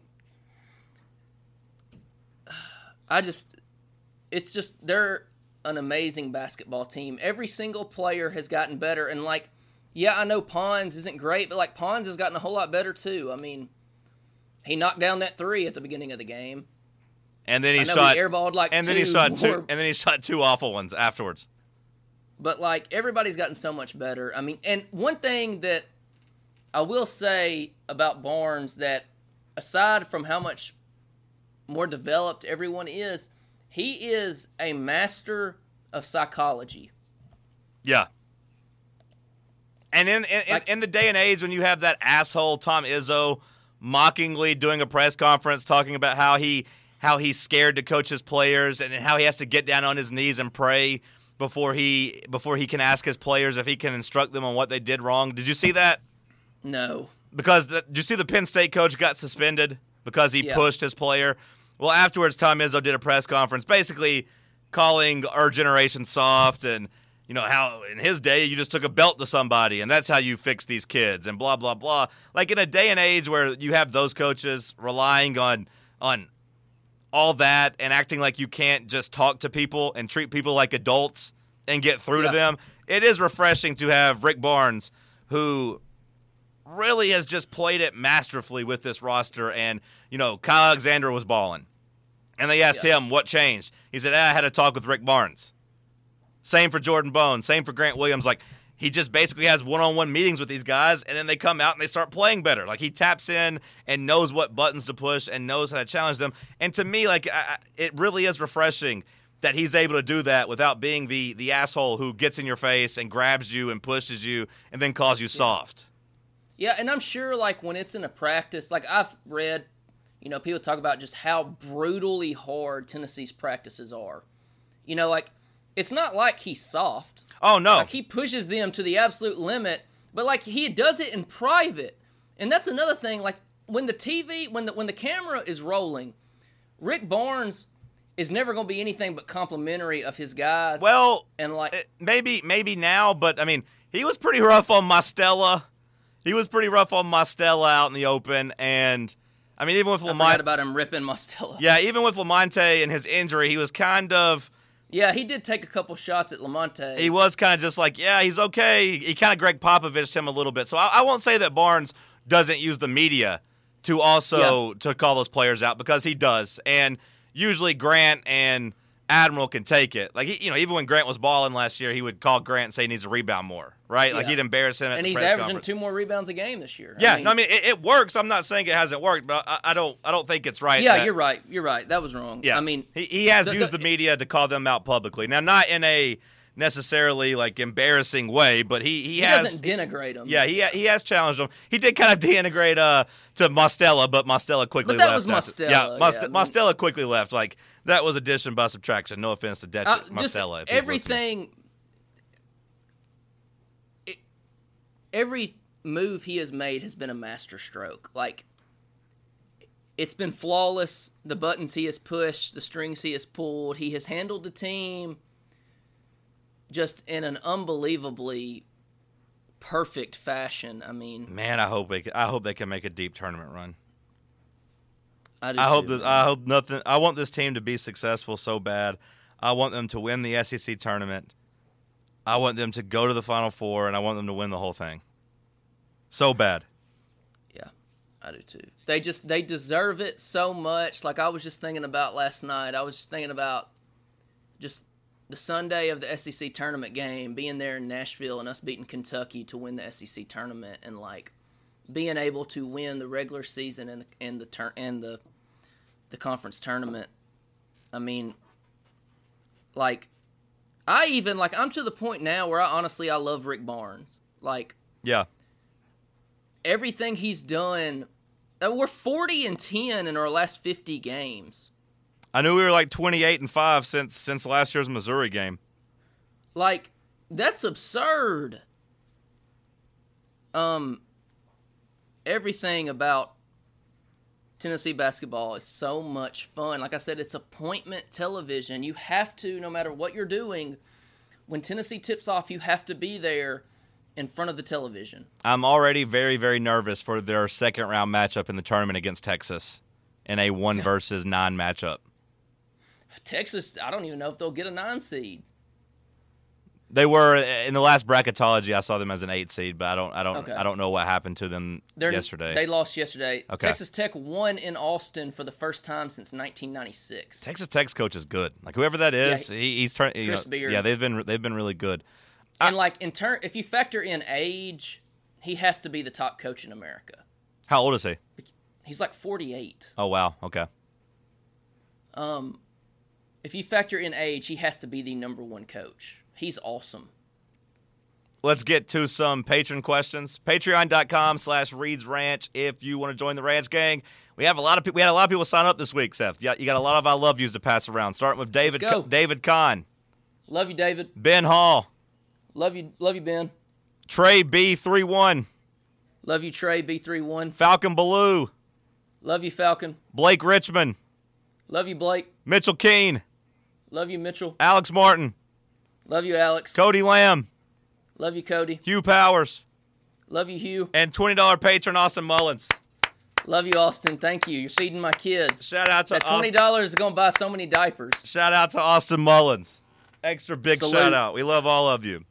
B: *sighs* I just it's just they're an amazing basketball team. Every single player has gotten better, and like, yeah, I know Pons isn't great, but like Pons has gotten a whole lot better too. I mean, He knocked down that three at the beginning of the game.
A: And then he shot
B: he airballed like
A: and then he shot two and then he shot two awful ones afterwards.
B: But like everybody's gotten so much better. I mean, and one thing that I will say about Barnes that aside from how much more developed everyone is, he is a master of psychology.
A: Yeah. And in in,
B: Like-
A: in in the day and age when you have that asshole Tom Izzo mockingly doing a press conference talking about how he how he's scared to coach his players and how he has to get down on his knees and pray before he before he can ask his players if he can instruct them on what they did wrong. Did you see that?
B: No.
A: Because the, did you see the Penn State coach got suspended because he
B: Yeah.
A: pushed his player? Well, afterwards, Tom Izzo did a press conference, basically calling our generation soft and you know how in his day you just took a belt to somebody and that's how you fix these kids and blah blah blah. Like in a day and age where you have those coaches relying on on all that and acting like you can't just talk to people and treat people like adults and get through
B: Yeah.
A: to them. It is refreshing to have Rick Barnes who really has just played it masterfully with this roster. And, you know, Kyle Alexander was balling. And they asked
B: Yeah.
A: him what changed. He said, ah, I had a talk with Rick Barnes. Same for Jordan Bone. Same for Grant Williams. Like, he just basically has one on one meetings with these guys, and then they come out and they start playing better. Like, he taps in and knows what buttons to push and knows how to challenge them. And to me, like, I- it really is refreshing that he's able to do that without being the, the asshole who gets in your face and grabs you and pushes you and then calls you soft.
B: Yeah, and I'm sure like when it's in a practice, like I've read, you know, people talk about just how brutally hard Tennessee's practices are. You know, like it's not like he's soft.
A: Oh, no.
B: Like he pushes them to the absolute limit, but like he does it in private. And that's another thing like when the TV when the when the camera is rolling, Rick Barnes is never going to be anything but complimentary of his guys.
A: Well,
B: and like
A: maybe maybe now, but I mean, he was pretty rough on Mostella. He was pretty rough on Mostella out in the open, and I mean, even with
B: I forgot
A: Lamont,
B: about him ripping Mostella.
A: yeah, even with Lamonte and his injury, he was kind of
B: Yeah, he did take a couple shots at Lamonte.
A: he was kind of just like, yeah, he's okay. He kind of Gregg Popovich him a little bit, so I, I won't say that Barnes doesn't use the media to also to call those players out because he does, and usually Grant and Admiral can take it. Like he, you know, even when Grant was balling last year, he would call Grant and say he needs to rebound more, right? Like
B: Yeah.
A: he'd embarrass him at
B: and
A: the
B: he's averaging
A: conference.
B: two more rebounds a game this year.
A: Yeah, no, I mean it, it works. I'm not saying it hasn't worked, but I, I don't I don't think it's right.
B: yeah,
A: that-
B: you're right. You're right. That was wrong.
A: Yeah,
B: I mean,
A: he, he has
B: the-
A: used
B: the-
A: the media to call them out publicly. Now, not in a necessarily like embarrassing way, but he he,
B: he
A: has
B: doesn't denigrate him.
A: yeah he he has challenged them. He did kind of denigrate uh to Mostella, but Mostella quickly
B: But that
A: left.
B: was Mostella,
A: Yeah, Most,
B: yeah, I mean-
A: Mostella quickly left. Like that was addition by subtraction. No offense to Det-
B: Uh, everything. it- every move he has made has been a masterstroke. Like it's been flawless. The buttons he has pushed, the strings he has pulled, he has handled the team just in an unbelievably perfect fashion. I mean,
A: Man, I hope they I hope they can make a deep tournament run.
B: I,
A: I hope that. I hope nothing. I want this team to be successful so bad. I want them to win the SEC tournament. I want them to go to the Final Four, and I want them to win the whole thing. So bad.
B: Yeah, I do too. They just they deserve it so much. Like I was just thinking about last night. I was just thinking about just the Sunday of the SEC tournament game, being there in Nashville and us beating Kentucky to win the SEC tournament, and like being able to win the regular season and and the turn and the the conference tournament. I mean, like I even like I'm to the point now where I honestly I love Rick Barnes. Like
A: Yeah.
B: everything he's done. uh, We're 40 and 10 in our last 50 games.
A: I knew we were like 28 and 5 since since last year's Missouri game.
B: Like that's absurd. Um everything about Tennessee basketball is so much fun. Like I said, it's appointment television. You have to no matter what you're doing, when Tennessee tips off, you have to be there in front of the television.
A: I'm already very very nervous for their second round matchup in the tournament against Texas in a 1 versus 9 matchup.
B: Texas, I don't even know if they'll get a 9 seed.
A: They were in the last bracketology. I saw them as an eight seed, but I don't, I don't,
B: Okay.
A: I don't know what happened to them
B: They're,
A: yesterday.
B: They lost yesterday.
A: Okay.
B: Texas Tech won in Austin for the first time since 1996.
A: Texas Tech's coach is good. Like whoever that is,
B: Yeah,
A: he, he's trying.
B: Chris Beard.
A: Yeah, they've been they've been really good.
B: and like in turn, if you factor in age, he has to be the top coach in America.
A: How old is he?
B: He's like 48.
A: Oh wow, okay.
B: Um, if you factor in age, he has to be the number one coach. He's awesome.
A: Let's get to some patron questions. Patreon.com slash Reed's Ranch if you want to join the ranch gang. We have a lot of people we had a lot of people sign up this week, Seth. Yeah, you got a lot of I love yous to pass around. Starting with David
B: go.
A: David Kahn,
B: Love you, David.
A: Ben Hall,
B: Love you, love you, Ben.
A: Trey B31,
B: Love you, Trey B31.
A: Falcon Ballou,
B: Love you, Falcon.
A: Blake Richmond,
B: Love you, Blake.
A: Mitchell Keene,
B: Love you, Mitchell.
A: Alex Martin,
B: Love you, Alex.
A: Cody Lamb,
B: Love you, Cody.
A: Hugh Powers,
B: Love you, Hugh.
A: and $20 patron Austin Mullins.
B: Love you, Austin. Thank you. You're feeding my kids.
A: Shout out to
B: That twenty dollars is gonna buy so many diapers.
A: shout out to Austin Mullins. Extra big
B: Salute.
A: shout out. We love all of you.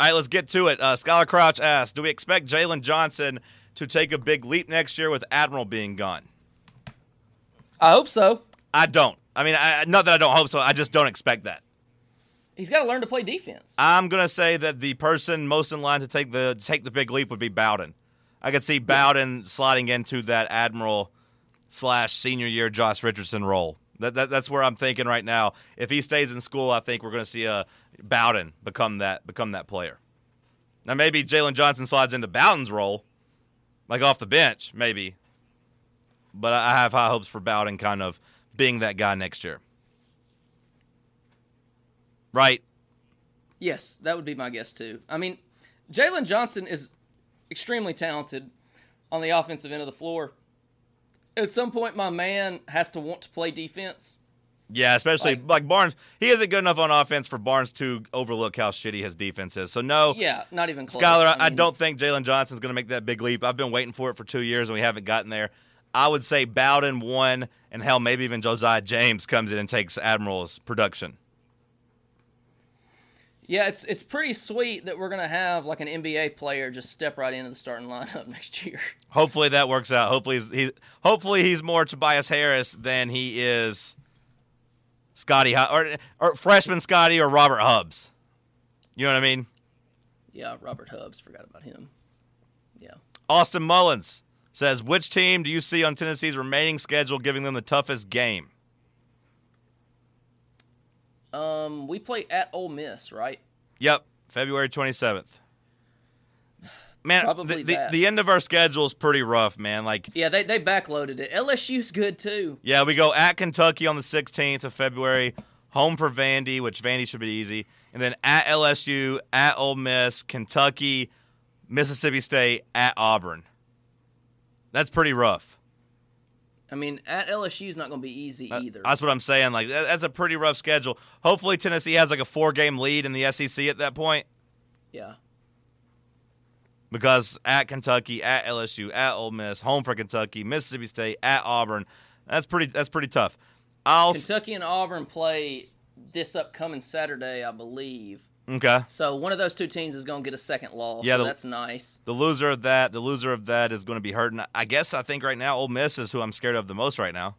A: All right, let's get to it. Uh, Skylar Crouch asks, do we expect Jalen Johnson to take a big leap next year with Admiral being gone?
B: I hope so.
A: I don't. I mean, I, not that I don't hope so. I just don't expect that.
B: He's got to learn to play defense.
A: I'm gonna say that the person most in line to take the take the big leap would be Bowden. I could see Bowden sliding into that Admiral slash senior year Josh Richardson role. That, that that's where I'm thinking right now. If he stays in school, I think we're gonna see a Bowden become that become that player. Now maybe Jalen Johnson slides into Bowden's role, like off the bench, maybe. But I have high hopes for Bowden kind of being that guy next year. Right?
B: Yes, that would be my guess too. I mean, Jalen Johnson is extremely talented on the offensive end of the floor. At some point, my man has to want to play defense.
A: Yeah, especially
B: Like-
A: like, Barnes. He isn't good enough on offense for Barnes to overlook how shitty his defense is. So no,
B: Yeah, not even close.
A: Skylar, I, I
B: mean,
A: don't think Jalen Johnson's going to make that big leap. I've been waiting for it for two years and we haven't gotten there. I would say Bowden one, and hell, maybe even Josiah James comes in and takes Admiral's production.
B: Yeah, it's it's pretty sweet that we're gonna have like an NBA player just step right into the starting lineup *laughs* next year.
A: Hopefully that works out. Hopefully he's, he, hopefully he's more Tobias Harris than he is Scotty or or freshman Scotty or Robert Hubbs. You know what I mean?
B: Yeah, Robert Hubbs forgot about him. Yeah.
A: Austin Mullins says, which team do you see on Tennessee's remaining schedule giving them the toughest game?
B: Um, we play at Ole Miss, right?
A: Yep, February 27th. Man,
B: Probably
A: the, the, the end of our schedule is pretty rough, man. Like,
B: Yeah, they they backloaded it. LSU's good too.
A: yeah, we go at Kentucky on the 16th of February, home for Vandy, which Vandy should be easy, and then at LSU, at Ole Miss, Kentucky, Mississippi State, at Auburn. That's pretty rough.
B: I mean, at LSU is not going to be easy either.
A: That's what I'm saying. Like that, that's a pretty rough schedule. Hopefully Tennessee has like a four game lead in the SEC at that point
B: yeah.
A: because at Kentucky, at LSU, at Ole Miss, home for Kentucky, Mississippi State, at Auburn. That's pretty. That's pretty tough. I'll s-
B: Kentucky and Auburn play this upcoming Saturday, I believe.
A: Okay.
B: So one of those two teams is going to get a second loss.
A: Yeah,
B: so
A: the-
B: that's nice.
A: The loser of that, the loser of that is going to be hurting. I guess I think right now Ole Miss is who I'm scared of the most right now.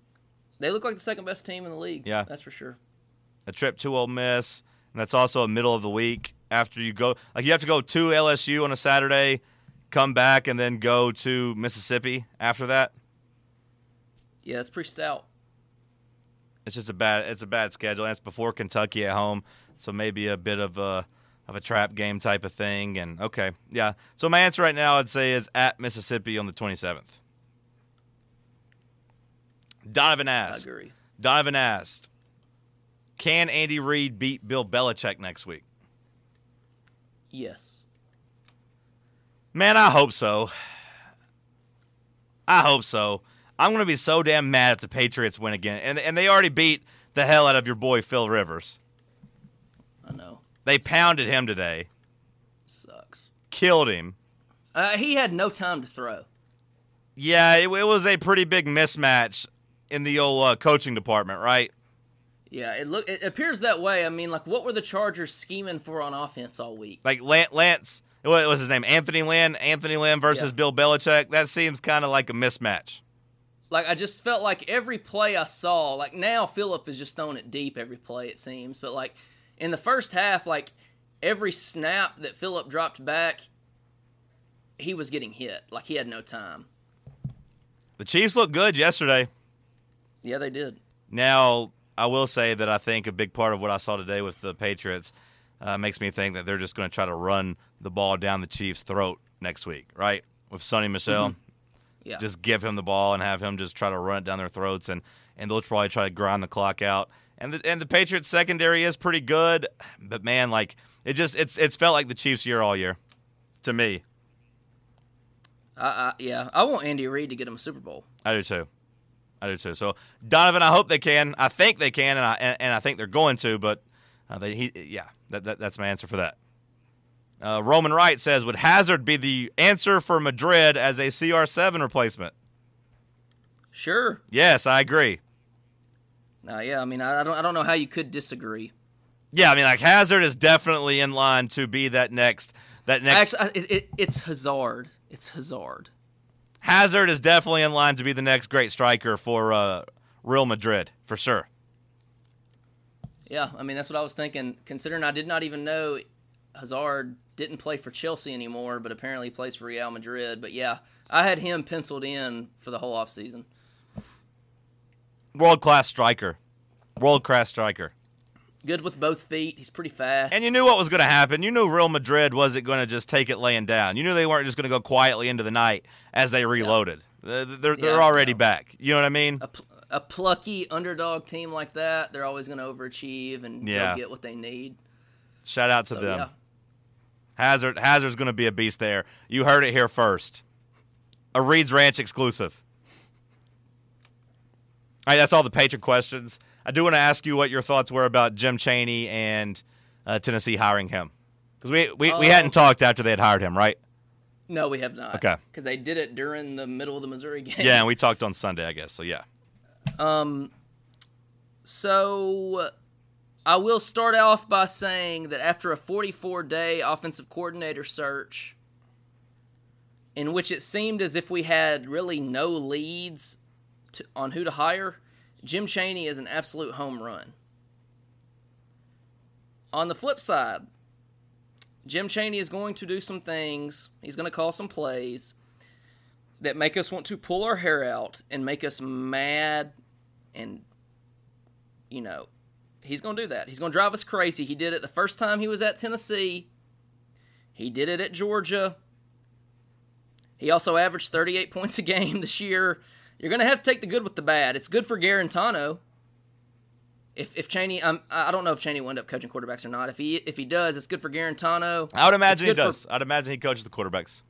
B: They look like the second best team in the league.
A: Yeah.
B: that's for sure.
A: A trip to Ole Miss, and that's also a middle of the week after you go. Like you have to go to LSU on a Saturday, come back, and then go to Mississippi after that.
B: Yeah, it's pretty stout.
A: It's just a bad. It's a bad schedule, and it's before Kentucky at home, so maybe a bit of a of a trap game type of thing. And okay, yeah. So my answer right now, I'd say, is at Mississippi on the 27th. Donovan
B: I
A: asked.
B: agree.
A: Donovan asked, "Can Andy Reid beat Bill Belichick next week?"
B: Yes.
A: Man, I hope so. I hope so. I'm going to be so damn mad if the Patriots win again, and and they already beat the hell out of your boy Phil Rivers. They pounded him today,
B: Sucks.
A: killed him.
B: Uh, he had no time to throw.
A: Yeah, it, it was a pretty big mismatch in the old uh, coaching department, right?
B: Yeah, it look it appears that way. I mean, like, what were the Chargers scheming for on offense all week?
A: Like Lan- Lance, what was his name? Anthony Lynn. Anthony Lynn versus
B: Yeah.
A: Bill Belichick. That seems kind of like a mismatch.
B: Like, I just felt like every play I saw, like now Philip is just throwing it deep every play it seems, but like in the first half, like every snap that Philip dropped back, he was getting hit. Like he had no time.
A: The Chiefs looked good yesterday.
B: Yeah, they did.
A: Now, I will say that I think a big part of what I saw today with the Patriots uh, makes me think that they're just going to try to run the ball down the Chiefs' throat next week, right? With Sony Michel.
B: Yeah.
A: Just give him the ball and have him just try to run it down their throats, and, and they'll probably try to grind the clock out. And the, and the Patriots secondary is pretty good, but man, like it just it's it's felt like the Chiefs year all year, to me.
B: I, I, yeah, I want Andy Reid to get him a Super Bowl.
A: I do too. I do too. So Donovan, I hope they can. I think they can, and I and, and I think they're going to. But uh, they, he, yeah, that, that that's my answer for that. Uh, Roman Wright says, would Hazard be the answer for Madrid as a CR7 replacement?
B: Sure.
A: Yes, I agree.
B: Uh, yeah, I mean, I, I don't, I don't know how you could disagree.
A: Yeah, I mean, like Hazard is definitely in line to be that next. That next
B: Actually, I- it, it, it's Hazard. It's Hazard.
A: Hazard is definitely in line to be the next great striker for uh, Real Madrid for sure.
B: Yeah, I mean that's what I was thinking. Considering I did not even know Hazard didn't play for Chelsea anymore, but apparently he plays for Real Madrid. But yeah, I had him penciled in for the whole offseason.
A: World class striker, world class striker.
B: Good with both feet. He's pretty fast.
A: And you knew what was going to happen. You knew Real Madrid wasn't going to just take it laying down. You knew they weren't just going to go quietly into the night as they reloaded. They're, they're, they're
B: Yeah,
A: already back. You know what I mean?
B: a, pl- a plucky underdog team like that, they're always going to overachieve and
A: Yeah.
B: get what they need.
A: Shout out to
B: So,
A: them.
B: yeah.
A: Hazard Hazard's going to be a beast there. You heard it here first. A Reed's Ranch exclusive. All right, that's all the patron questions. I do want to ask you what your thoughts were about Jim Chaney and uh, Tennessee hiring him. Because we, we, we hadn't talked after they had hired him, right?
B: No, we have not.
A: Okay.
B: Because they did it during the middle of the Missouri game.
A: Yeah, and we talked on Sunday, I guess. So, yeah. Um.
B: So I will start off by saying that after a 44 day offensive coordinator search, in which it seemed as if we had really no leads to, on who to hire, Jim Chaney is an absolute home run. On the flip side, Jim Chaney is going to do some things, he's going to call some plays that make us want to pull our hair out and make us mad and you know, he's going to do that. He's going to drive us crazy. He did it the first time he was at Tennessee. He did it at Georgia. He also averaged 38 points a game this year. You're going to have to take the good with the bad. It's good for Guarantano. If if Chaney, um, I don't know if Chaney will end up coaching quarterbacks or not. If he if he does, it's good for Guarantano.
A: I would imagine he
B: good for-
A: does. I'd imagine he coaches the quarterbacks.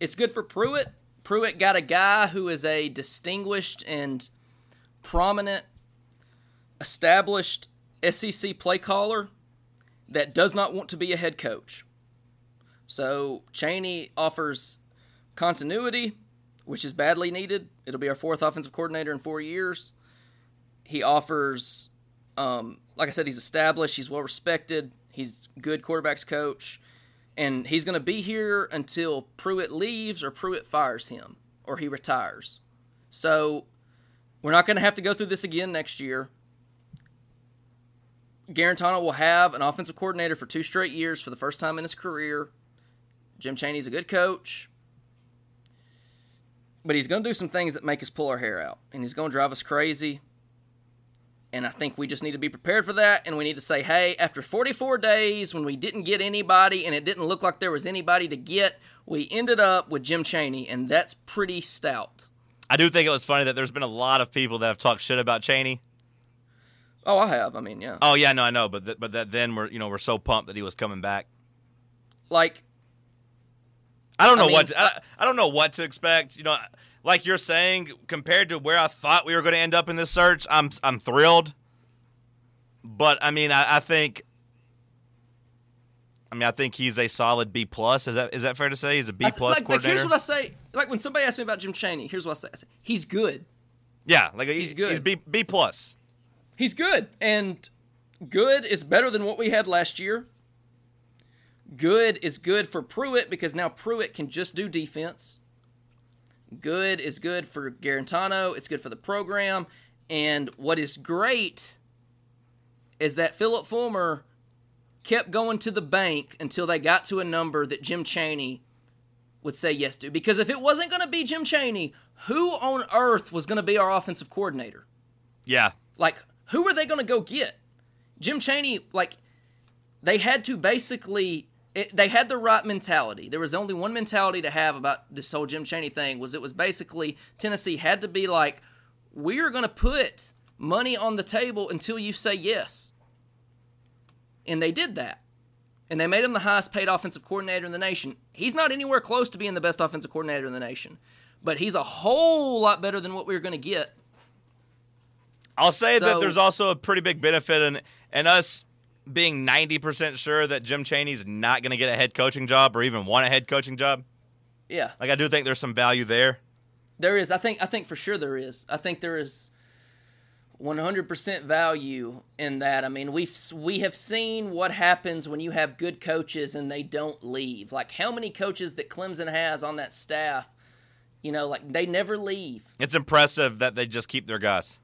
B: It's good for Pruitt. Pruitt got a guy who is a distinguished and prominent, established SEC play caller that does not want to be a head coach. So Chaney offers continuity, which is badly needed. It'll be our fourth offensive coordinator in four years. He offers, um, like I said, he's established. He's well respected. He's good quarterbacks coach and he's going to be here until Pruitt leaves or Pruitt fires him or he retires. So we're not going to have to go through this again next year. Guarantano will have an offensive coordinator for two straight years for the first time in his career. Jim Chaney's a good coach. But he's going to do some things that make us pull our hair out, and he's going to drive us crazy. And I think we just need to be prepared for that. And we need to say, hey, after 44 days, when we didn't get anybody and it didn't look like there was anybody to get, we ended up with Jim Chaney, and that's pretty stout.
A: I do think it was funny that there's been a lot of people that have talked shit about Chaney.
B: Oh, I have. I mean, yeah.
A: Oh yeah, no, I know, but th- but that then we're you know we're so pumped that he was coming back.
B: Like,
A: I don't know
B: I
A: what to, I, I don't know what to expect. You know, like you're saying, compared to where I thought we were going to end up in this search, I'm I'm thrilled. But I mean, I, I think. I mean, I think he's a solid B plus. Is that is that fair to say? He's a B plus
B: like, like,
A: coordinator.
B: here's what I say. Like, when somebody asks me about Jim Chaney, here's what I say. I say he's good.
A: yeah, like
B: He's
A: he-
B: good.
A: He's B B plus.
B: He's good, and good is better than what we had last year. Good is good for Pruitt because now Pruitt can just do defense. Good is good for Guarantano. It's good for the program. And what is great is that Phillip Fulmer kept going to the bank until they got to a number that Jim Chaney would say yes to. Because if it wasn't going to be Jim Chaney, who on earth was going to be our offensive coordinator?
A: Yeah.
B: Like, who are they going to go get? Jim Chaney, like, they had to basically. It, they had the right mentality. There was only one mentality to have about this whole Jim Chaney thing was it was basically Tennessee had to be like, we're going to put money on the table until you say yes. And they did that. And they made him the highest paid offensive coordinator in the nation. He's not anywhere close to being the best offensive coordinator in the nation, but he's a whole lot better than what we were going to get
A: I'll say that there's also a pretty big benefit in in us being 90% sure that Jim Chaney's not going to get a head coaching job or even want a head coaching job.
B: Yeah.
A: Like I do think there's some value there.
B: There is. I think. I think for sure there is. I think there is. 100% value in that. I mean, we've we have seen what happens when you have good coaches and they don't leave. Like how many coaches that Clemson has on that staff, you know, like they never leave.
A: It's impressive that they just keep their guys.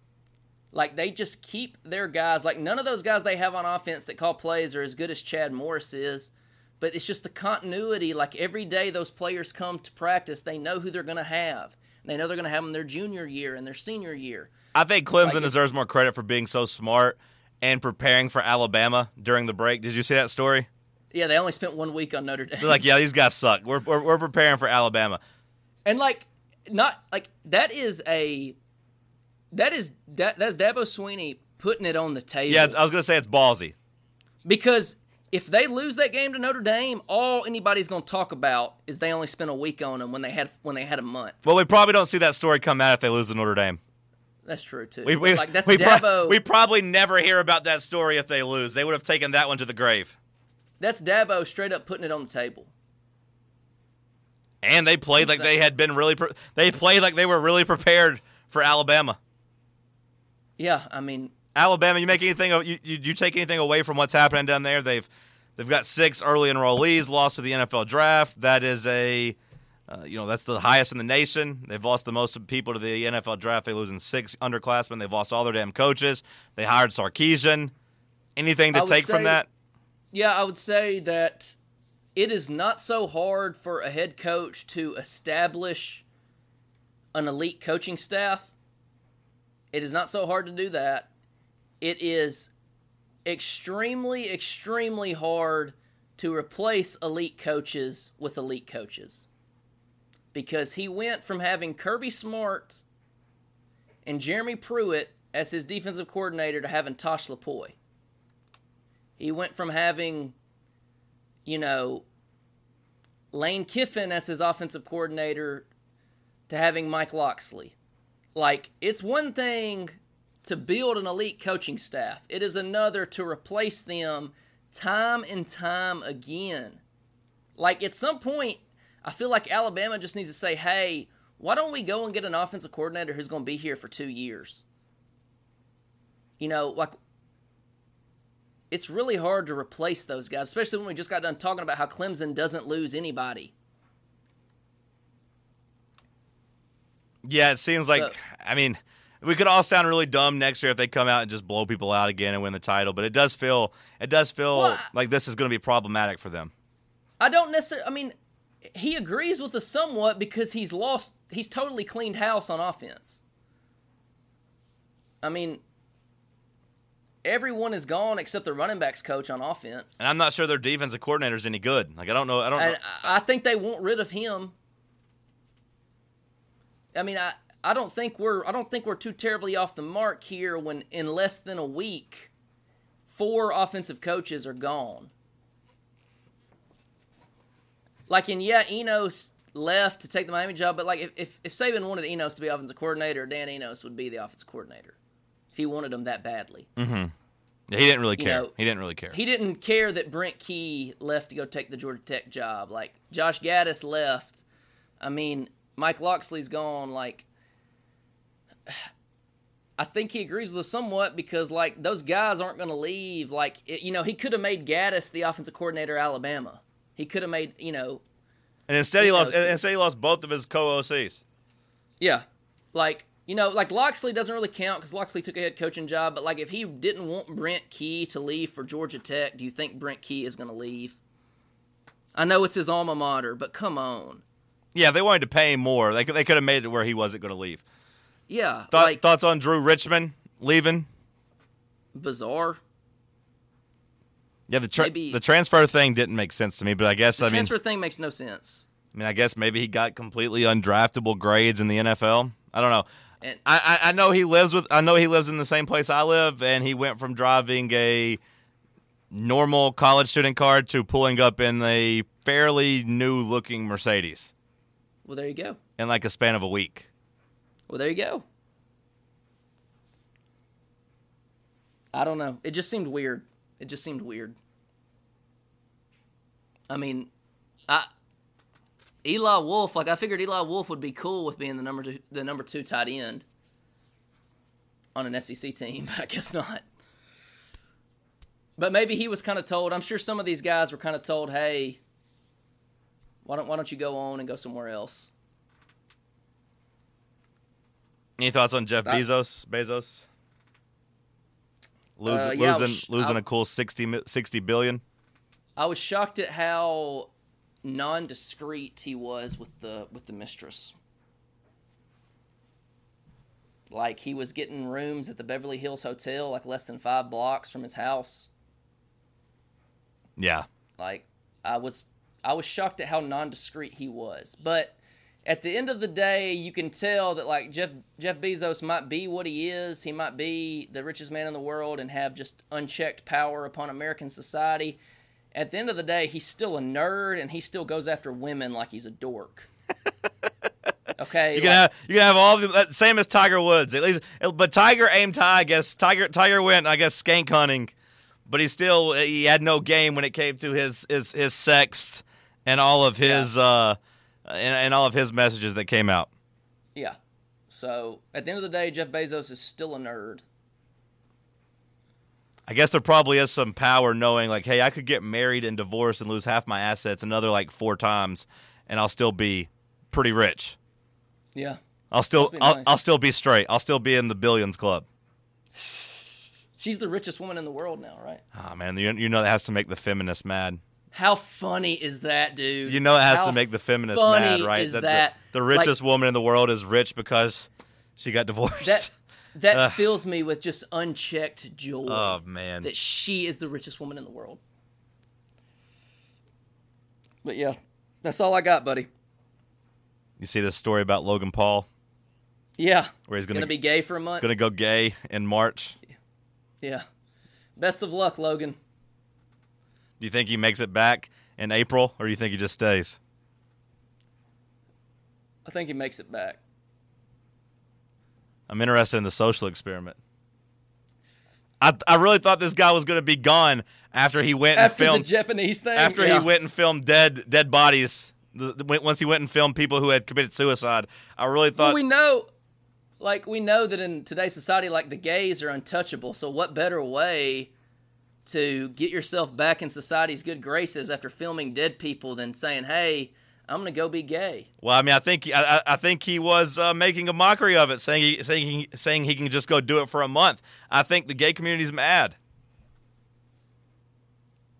B: Like they just keep their guys. Like none of those guys they have on offense that call plays are as good as Chad Morris is. But it's just the continuity. Like every day those players come to practice, they know who they're going to have. They know they're going to have them their junior year and their senior year.
A: I think Clemson
B: Like-
A: deserves more credit for being so smart and preparing for Alabama during the break. Did you see that story?
B: Yeah, they only spent one week on Notre Dame.
A: They're like, yeah, these guys suck. We're, we're, we're preparing for Alabama.
B: and like, not like that is a that is that that's Dabo Swinney putting it on the table.
A: Yeah, I was going to say it's ballsy.
B: because if they lose that game to Notre Dame, all anybody's going to talk about is they only spent a week on them when they had when they had a month.
A: Well, we probably don't see that story come out if they lose to Notre Dame.
B: That's true too.
A: We, we,
B: like that's
A: we, pro-
B: Dabo.
A: we probably never hear about that story if they lose. They would have taken that one to the grave.
B: that's Dabo straight up putting it on the table.
A: And they played like they had been really. Pre- they played like they were really prepared for Alabama.
B: Yeah, I mean,
A: Alabama, you make anything? You, you you take anything away from what's happening down there? They've they've got six early enrollees lost to the NFL draft. That is a uh, you know that's the highest in the nation. They've lost the most people to the NFL draft. They're losing six underclassmen. They've lost all their damn coaches. They hired Sarkisian. Anything to take from that?
B: Yeah, I would say that it is not so hard for a head coach to establish an elite coaching staff. It is not so hard to do that. It is extremely, extremely hard to replace elite coaches with elite coaches. Because he went from having Kirby Smart and Jeremy Pruitt as his defensive coordinator to having Tosh Lupoi. He went from having, you know, Lane Kiffin as his offensive coordinator to having Mike Locksley. Like, it's one thing to build an elite coaching staff, it is another to replace them time and time again. Like, at some point, I feel like Alabama just needs to say, hey, why don't we go and get an offensive coordinator who's going to be here for two years? You know, like, it's really hard to replace those guys, especially when we just got done talking about how Clemson doesn't lose anybody.
A: Yeah, it seems like.
B: So-
A: I mean, we could all sound really dumb next year if they come out and just blow people out again and win the title. But it does feel. It does feel
B: Well,
A: like this is going to be problematic for them.
B: I don't necessarily. I mean, he agrees with us somewhat because he's lost. He's totally cleaned house on offense. I mean, everyone is gone except the running backs coach on offense,
A: And I'm not sure their defensive coordinator is any good. Like I don't know. I don't.
B: I think they want rid of him. I mean, I I don't think we're I don't think we're too terribly off the mark here when in less than a week, four offensive coaches are gone. Like, and yeah, Enos left to take the Miami job, but like, if, if, if Saban wanted Enos to be offensive coordinator, Dan Enos would be the offensive coordinator if he wanted him that badly. Mm-hmm.
A: Yeah, he didn't really
B: you
A: care.
B: know,
A: he didn't really care.
B: He didn't care that Brent Key left to go take the Georgia Tech job. Like, Josh Gattis left. I mean, Mike Locksley's gone. Like, I think he agrees with us somewhat because like those guys aren't going to leave. Like it, you know, he could have made Gattis the offensive coordinator of Alabama. He could have made you know,
A: And instead he lost. Instead he lost both of his co-OCs.
B: yeah, like you know, like Locksley doesn't really count because Locksley took a head coaching job. But like if he didn't want Brent Key to leave for Georgia Tech, do you think Brent Key is going to leave? I know it's his alma mater, but come on,
A: Yeah, they wanted to pay him more. They could, they could have made it where he wasn't going to leave.
B: yeah,
A: Thought,
B: like
A: thoughts on Drew Richmond leaving?
B: bizarre.
A: Yeah, the tra-
B: Maybe-
A: the transfer thing didn't make sense to me, but I guess
B: The
A: I mean,
B: transfer thing makes no sense.
A: I mean, I guess maybe he got completely undraftable grades in the NFL. I don't know.
B: And
A: I, I I know he lives with I know he lives in the same place I live, and he went from driving a normal college student car to pulling up in a fairly new looking Mercedes
B: well, there you go.
A: in like a span of a week.
B: Well, there you go. I don't know. It just seemed weird. It just seemed weird. I mean, I Eli Wolf. Like I figured Eli Wolf would be cool with being the number two, the number two tight end on an SEC team, *laughs* but I guess not. But maybe he was kind of told. I'm sure some of these guys were kind of told, "Hey, why don't why don't you go on and go somewhere else?"
A: Any thoughts on Jeff
B: I-
A: Bezos? Bezos losing
B: Uh, yeah, I
A: losing
B: was-
A: losing
B: I-
A: a cool 60, 60 billion.
B: I was shocked at how non-discreet he was with the with the mistress. Like he was getting rooms at the Beverly Hills Hotel, like less than five blocks from his house.
A: Yeah,
B: Like I was, I was shocked at how non-discreet he was. But at the end of the day, you can tell that like Jeff Jeff Bezos might be what he is. He might be the richest man in the world and have just unchecked power upon American society. At the end of the day, he's still a nerd and he still goes after women like he's a dork. *laughs* Okay,
A: you can
B: like-
A: have you can have all the uh, same as Tiger Woods at least, but Tiger aimed high. I guess Tiger Tiger went I guess skank hunting, but he still he had no game when it came to his his his sex and all of his uh and, and all of his messages that came out.
B: yeah. So at the end of the day, Jeff Bezos is still a nerd.
A: I guess there probably is some power knowing like, hey, I could get married and divorced and lose half my assets another like four times, and I'll still be pretty rich.
B: Yeah.
A: I'll still I'll,
B: nice.
A: I'll still be straight. I'll still be in the billions club.
B: She's the richest woman in the world now, right?
A: Ah man, you, you know that has to make the feminists mad.
B: How funny is that, dude?
A: You know it has
B: How
A: to make the feminists mad, right? The-
B: that,
A: the,
B: Like,
A: richest woman in the world is rich because she got divorced.
B: that that *laughs*
A: Ugh.
B: fills me with just unchecked joy
A: oh man.
B: that she is the richest woman in the world. But yeah, that's all I got, buddy.
A: You see this story about Logan Paul
B: Yeah,
A: where he's
B: gonna,
A: gonna
B: be gay for a month.
A: gonna go gay in March.
B: Yeah, best of luck, Logan.
A: Do you think he makes it back in April, or do you think he just stays?
B: I think he makes it back.
A: I'm interested in the social experiment. I I really thought this guy was going to be gone after he went and filmed
B: the Japanese thing,
A: after
B: yeah.
A: he went and filmed dead dead bodies. Once he went and filmed people who had committed suicide, I really thought
B: Well, we know, like we know that in today's society, like the gays are untouchable. So what better way to get yourself back in society's good graces after filming dead people than saying, "Hey, I'm gonna go be gay."
A: Well, I mean, I think I, I think he was uh, making a mockery of it, saying he saying he, saying he can just go do it for a month. I think the gay community's mad.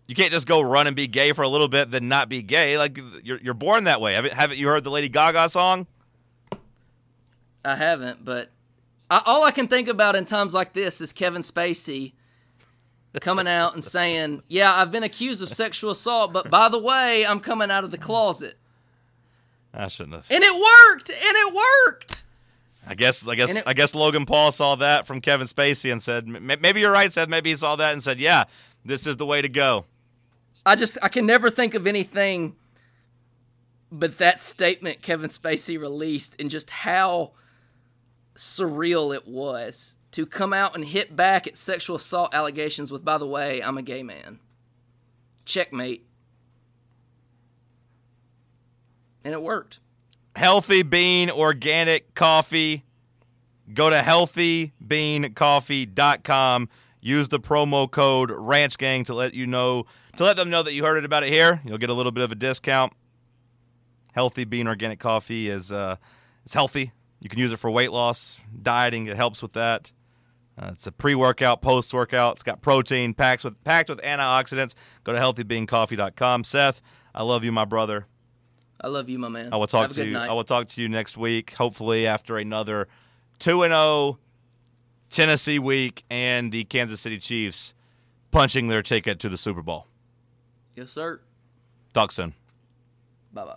A: You can't just go run and be gay for a little bit, then not be gay. Like you're you're born that way. Haven't haven't you heard the Lady Gaga song?
B: I haven't, but I, all I can think about in times like this is Kevin Spacey coming out and saying, "Yeah, I've been accused of sexual assault, but by the way, I'm coming out of the closet."
A: I shouldn't have.
B: And it worked, and it worked.
A: I guess I guess
B: it-
A: I guess Logan Paul saw that from Kevin Spacey and said, maybe you're right, Seth. Maybe he saw that and said, yeah, this is the way to go.
B: I just I can never think of anything but that statement Kevin Spacey released and just how surreal it was to come out and hit back at sexual assault allegations with by the way, I'm a gay man. Checkmate. And it worked.
A: Healthy bean, organic coffee, Go to healthybeancoffee.com. Use the promo code Ranch Gang to let you know to let them know that you heard it about it here. You'll get a little bit of a discount. Healthy Bean Organic Coffee is uh, it's healthy. You can use it for weight loss, dieting. It helps with that. Uh, it's a pre-workout, post-workout. It's got protein, packed with packed with antioxidants. Go to healthybeancoffee.com. Seth, I love you, my brother.
B: I love you, my man.
A: I will talk
B: Have
A: to you.
B: Night.
A: I will talk to you next week. Hopefully, after another two and zero Tennessee week and the Kansas City Chiefs punching their ticket to the Super Bowl.
B: yes, sir.
A: Talk soon.
B: Bye bye.